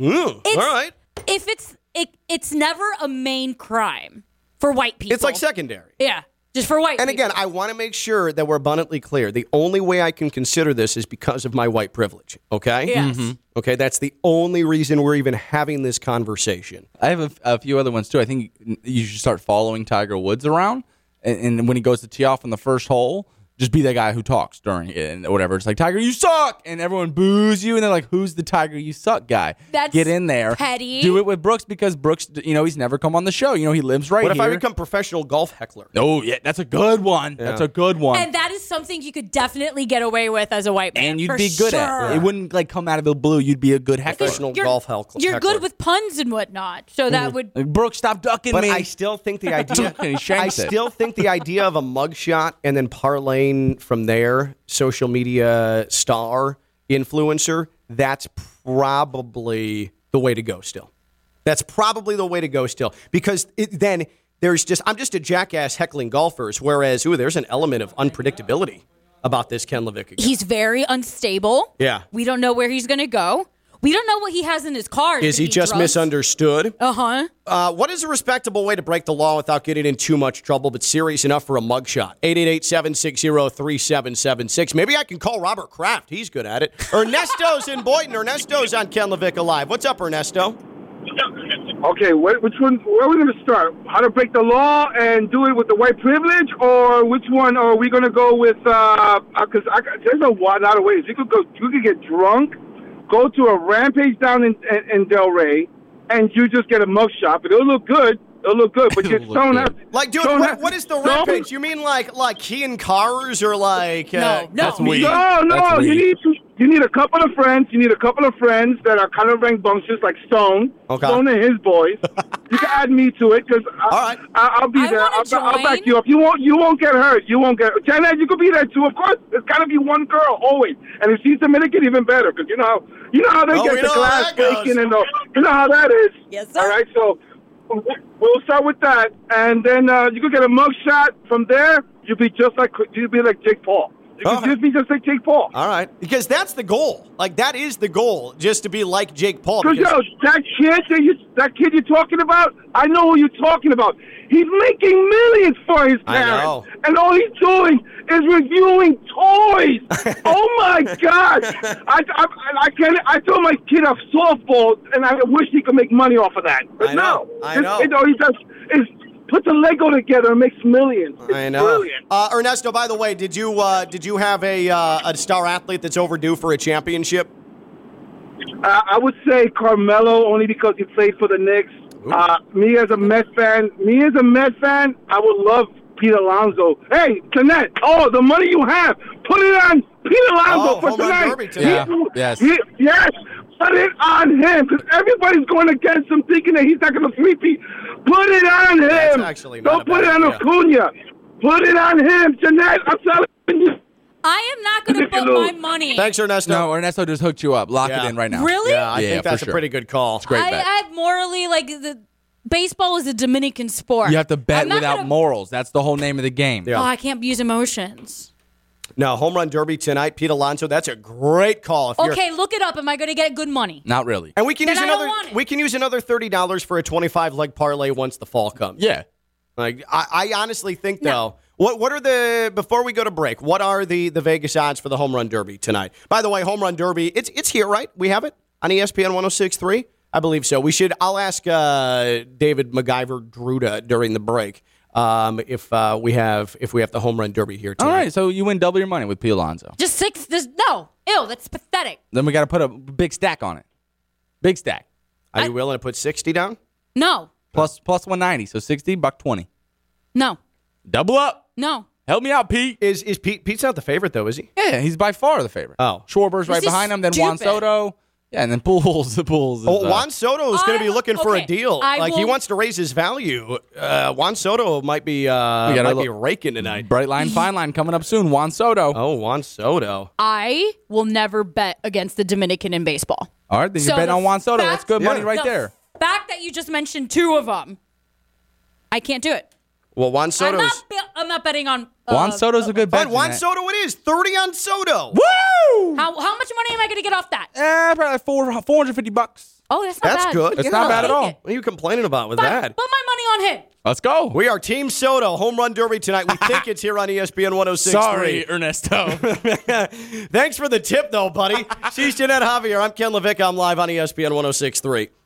Speaker 2: mm, all right."
Speaker 7: if it's it, it's never a main crime for white people.
Speaker 2: It's like secondary.
Speaker 7: Yeah, just for white.
Speaker 2: And
Speaker 7: people.
Speaker 2: again, I want to make sure that we're abundantly clear. The only way I can consider this is because of my white privilege. Okay.
Speaker 7: Yes.
Speaker 5: Mm-hmm.
Speaker 7: Mhm.
Speaker 2: Okay. That's the only reason we're even having this conversation.
Speaker 5: I have a, a few other ones too. I think you should start following Tiger Woods around, and, and when he goes to tee off on the first hole, just be that guy who talks during it and whatever. It's like Tiger, you suck, and everyone boos you, and they're like, "Who's the Tiger you suck guy?"
Speaker 7: That's
Speaker 5: Get in there,
Speaker 7: petty.
Speaker 5: Do it with Brooks because Brooks, you know, he's never come on the show. You know, he lives right here.
Speaker 2: What if
Speaker 5: here.
Speaker 2: I become professional golf heckler?
Speaker 5: oh yeah, that's a good one. That's a good one.
Speaker 7: and that is something you could definitely get away with as a white man.
Speaker 5: And you'd
Speaker 7: for
Speaker 5: be good
Speaker 7: sure.
Speaker 5: at it. It wouldn't like come out of the blue. You'd be a good heckler.
Speaker 2: Professional
Speaker 7: You're-
Speaker 2: golf heckler.
Speaker 7: You're good with puns and whatnot, so that would.
Speaker 5: Like, Brooks, stop ducking
Speaker 2: But
Speaker 5: me.
Speaker 2: I still think the idea.
Speaker 5: And he
Speaker 2: I
Speaker 5: shanks it.
Speaker 2: still think the idea of a mugshot and then parlaying from there, social media star, influencer, that's probably the way to go still. That's probably the way to go still because it, then there's just I'm just a jackass heckling golfers, whereas ooh, there's an element of unpredictability about this Ken LaVicka.
Speaker 7: He's very unstable.
Speaker 2: Yeah.
Speaker 7: We don't know where he's going to go. We don't know what he has in his car.
Speaker 2: Is he just misunderstood?
Speaker 7: Uh-huh.
Speaker 2: Uh, what is a respectable way to break the law without getting in too much trouble, but serious enough for a mugshot? 888-760-3776. Maybe I can call Robert Kraft. He's good at it. Ernesto's in Boynton. Ernesto's on Ken LaVicka Live. What's up, Ernesto?
Speaker 13: Okay, which one? Where are we going to start? How to break the law and do it with the white privilege, or which one are we going to go with? Because uh, there's a lot of ways. You could go. You could get drunk, go to a rampage down in, in, in Delray, and you just get a mug shot. But it'll look good. It'll look good. But you don't have.
Speaker 2: Like, dude, what,
Speaker 13: have-
Speaker 2: what is the rampage? You mean like like Kean cars or like? Uh,
Speaker 7: no.
Speaker 13: No, no. You need to, you need a couple of friends. You need a couple of friends that are kind of rambunctious, like Stone.
Speaker 2: Okay.
Speaker 13: Stone and his boys. you can add me to it because I, I'll be there. I'll, I'll back you up. You won't. You won't get hurt. You won't get. Janet, you could be there too. Of course, there's got to be one girl always. And if she's Dominican, even better because you know how you know how they
Speaker 2: Oh,
Speaker 13: get the
Speaker 2: know how
Speaker 13: glass breaking and the, you know how that is.
Speaker 7: Yes,
Speaker 13: sir. All right, so we'll start with that, and then uh, you could get a mug shot from there. You'll be just like you'll be like Jake Paul. You just be just like Jake Paul.
Speaker 2: All right, because that's the goal. Like that is the goal, just to be like Jake Paul.
Speaker 13: Cause yo, that kid that you that kid you're talking about, I know who you're talking about. He's making millions for his
Speaker 2: I
Speaker 13: parents,
Speaker 2: know.
Speaker 13: and all he's doing is reviewing toys. oh my god! I, I I can I told my kid off softball, and I wish he could make money off of that. But
Speaker 2: I know,
Speaker 13: no,
Speaker 2: I know.
Speaker 13: kid, all he does is put the Lego together and makes millions. It's
Speaker 2: I know.
Speaker 13: brilliant.
Speaker 2: Uh, Ernesto, by the way, did you uh, did you have a uh, a star athlete that's overdue for a championship?
Speaker 13: Uh, I would say Carmelo only because he played for the Knicks. Uh, me as a Mets fan, me as a Mets fan, I would love Pete Alonso. Hey, Jeanette, oh, the money you have, put it on Pete Alonso
Speaker 2: Oh,
Speaker 13: for
Speaker 2: home run
Speaker 13: tonight.
Speaker 2: derby tonight.
Speaker 5: Yeah, yes.
Speaker 13: He- yes, put it on him because everybody's going against him, thinking that he's not going to sweep. Put it on him.
Speaker 2: That's actually not
Speaker 13: Don't
Speaker 2: a
Speaker 13: put
Speaker 2: bad
Speaker 13: it on
Speaker 2: idea.
Speaker 13: Acuna. Put it on him, Jeanette. I'm telling you.
Speaker 7: I am not going to put my money.
Speaker 2: Thanks, Ernesto.
Speaker 5: No, Ernesto just hooked you up. Lock
Speaker 2: Yeah.
Speaker 5: it in right now.
Speaker 7: Really?
Speaker 2: Yeah, I
Speaker 5: Yeah,
Speaker 2: think that's
Speaker 5: sure.
Speaker 2: a pretty good call.
Speaker 5: It's great
Speaker 7: I,
Speaker 5: bet.
Speaker 7: I morally like the baseball is a Dominican sport.
Speaker 5: you have to bet without
Speaker 7: gonna-
Speaker 5: morals. That's the whole name of the game.
Speaker 2: Yeah.
Speaker 7: Oh, I can't use emotions.
Speaker 2: No, home run derby tonight, Pete Alonso. That's a great call. If
Speaker 7: Okay, look it up. Am I going to get good money?
Speaker 5: Not really.
Speaker 2: and we can
Speaker 7: Then
Speaker 2: use
Speaker 7: I
Speaker 2: another. We can use another thirty dollars for a twenty-five leg parlay once the fall comes.
Speaker 5: Yeah.
Speaker 2: Like I, I honestly think though. What what are the before we go to break? What are the the Vegas odds for the home run derby tonight? By the way, home run derby. It's it's here, right? We have it on ESPN 106.3? I believe so. We should. I'll ask uh, David MacGyver Druda during the break um, if uh, we have if we have the home run derby here
Speaker 5: All
Speaker 2: tonight.
Speaker 5: right, so you win double your money with P. Alonso.
Speaker 7: Just six. This, no. Ew, that's pathetic.
Speaker 5: Then we got to put a big stack on it. Big stack.
Speaker 2: Are you willing to put sixty down?
Speaker 7: No.
Speaker 5: Plus plus 190, so 60, buck 20.
Speaker 7: No.
Speaker 5: Double up.
Speaker 7: No.
Speaker 5: Help me out, Pete.
Speaker 2: Is is Pete? Pete's not the favorite though, is he?
Speaker 5: Yeah, he's by far the favorite.
Speaker 2: Oh.
Speaker 5: Schwarber's right
Speaker 7: This is
Speaker 5: behind him, then Juan. Soto. Yeah, and then Pujols. The Pujols. Is,
Speaker 2: Oh,
Speaker 5: uh,
Speaker 2: Juan Soto is going to be
Speaker 7: I-
Speaker 2: looking for a deal.
Speaker 7: I
Speaker 2: like he wants to raise his value. Uh, Juan Soto might be uh,
Speaker 5: We got a
Speaker 2: might be raking tonight.
Speaker 5: Bright line, fine line coming up soon. Juan Soto.
Speaker 2: Oh, Juan Soto.
Speaker 7: I will never bet against the Dominican in baseball.
Speaker 5: All right, then you're
Speaker 7: So
Speaker 5: betting
Speaker 7: the
Speaker 5: on Juan Soto. That's good money
Speaker 2: Yeah.
Speaker 5: right
Speaker 7: the
Speaker 5: there.
Speaker 7: fact that you just mentioned two of them, I can't do it.
Speaker 2: Well, Juan
Speaker 7: I'm not, be- I'm not betting on. Uh,
Speaker 5: Juan Soto's a good bet.
Speaker 2: Fine, Juan
Speaker 5: Jeanette.
Speaker 2: Soto it is. 30 on Soto.
Speaker 5: Woo!
Speaker 7: How, how much money am I going to get off that?
Speaker 5: Eh, probably like four, 450 bucks.
Speaker 7: Oh, that's not bad.
Speaker 2: That's
Speaker 7: bad.
Speaker 2: good.
Speaker 5: That's
Speaker 2: Yeah.
Speaker 5: not bad at all.
Speaker 7: it.
Speaker 2: What are you complaining about with
Speaker 7: Fine,
Speaker 2: that?
Speaker 7: Put my money on him.
Speaker 5: Let's go.
Speaker 2: We are Team Soto, home run derby tonight. We think it's here on ESPN 106.3.
Speaker 5: Ernesto.
Speaker 2: Thanks for the tip, though, buddy. She's Jeanette Javier. I'm Ken LaVicka. I'm live on ESPN 106.3.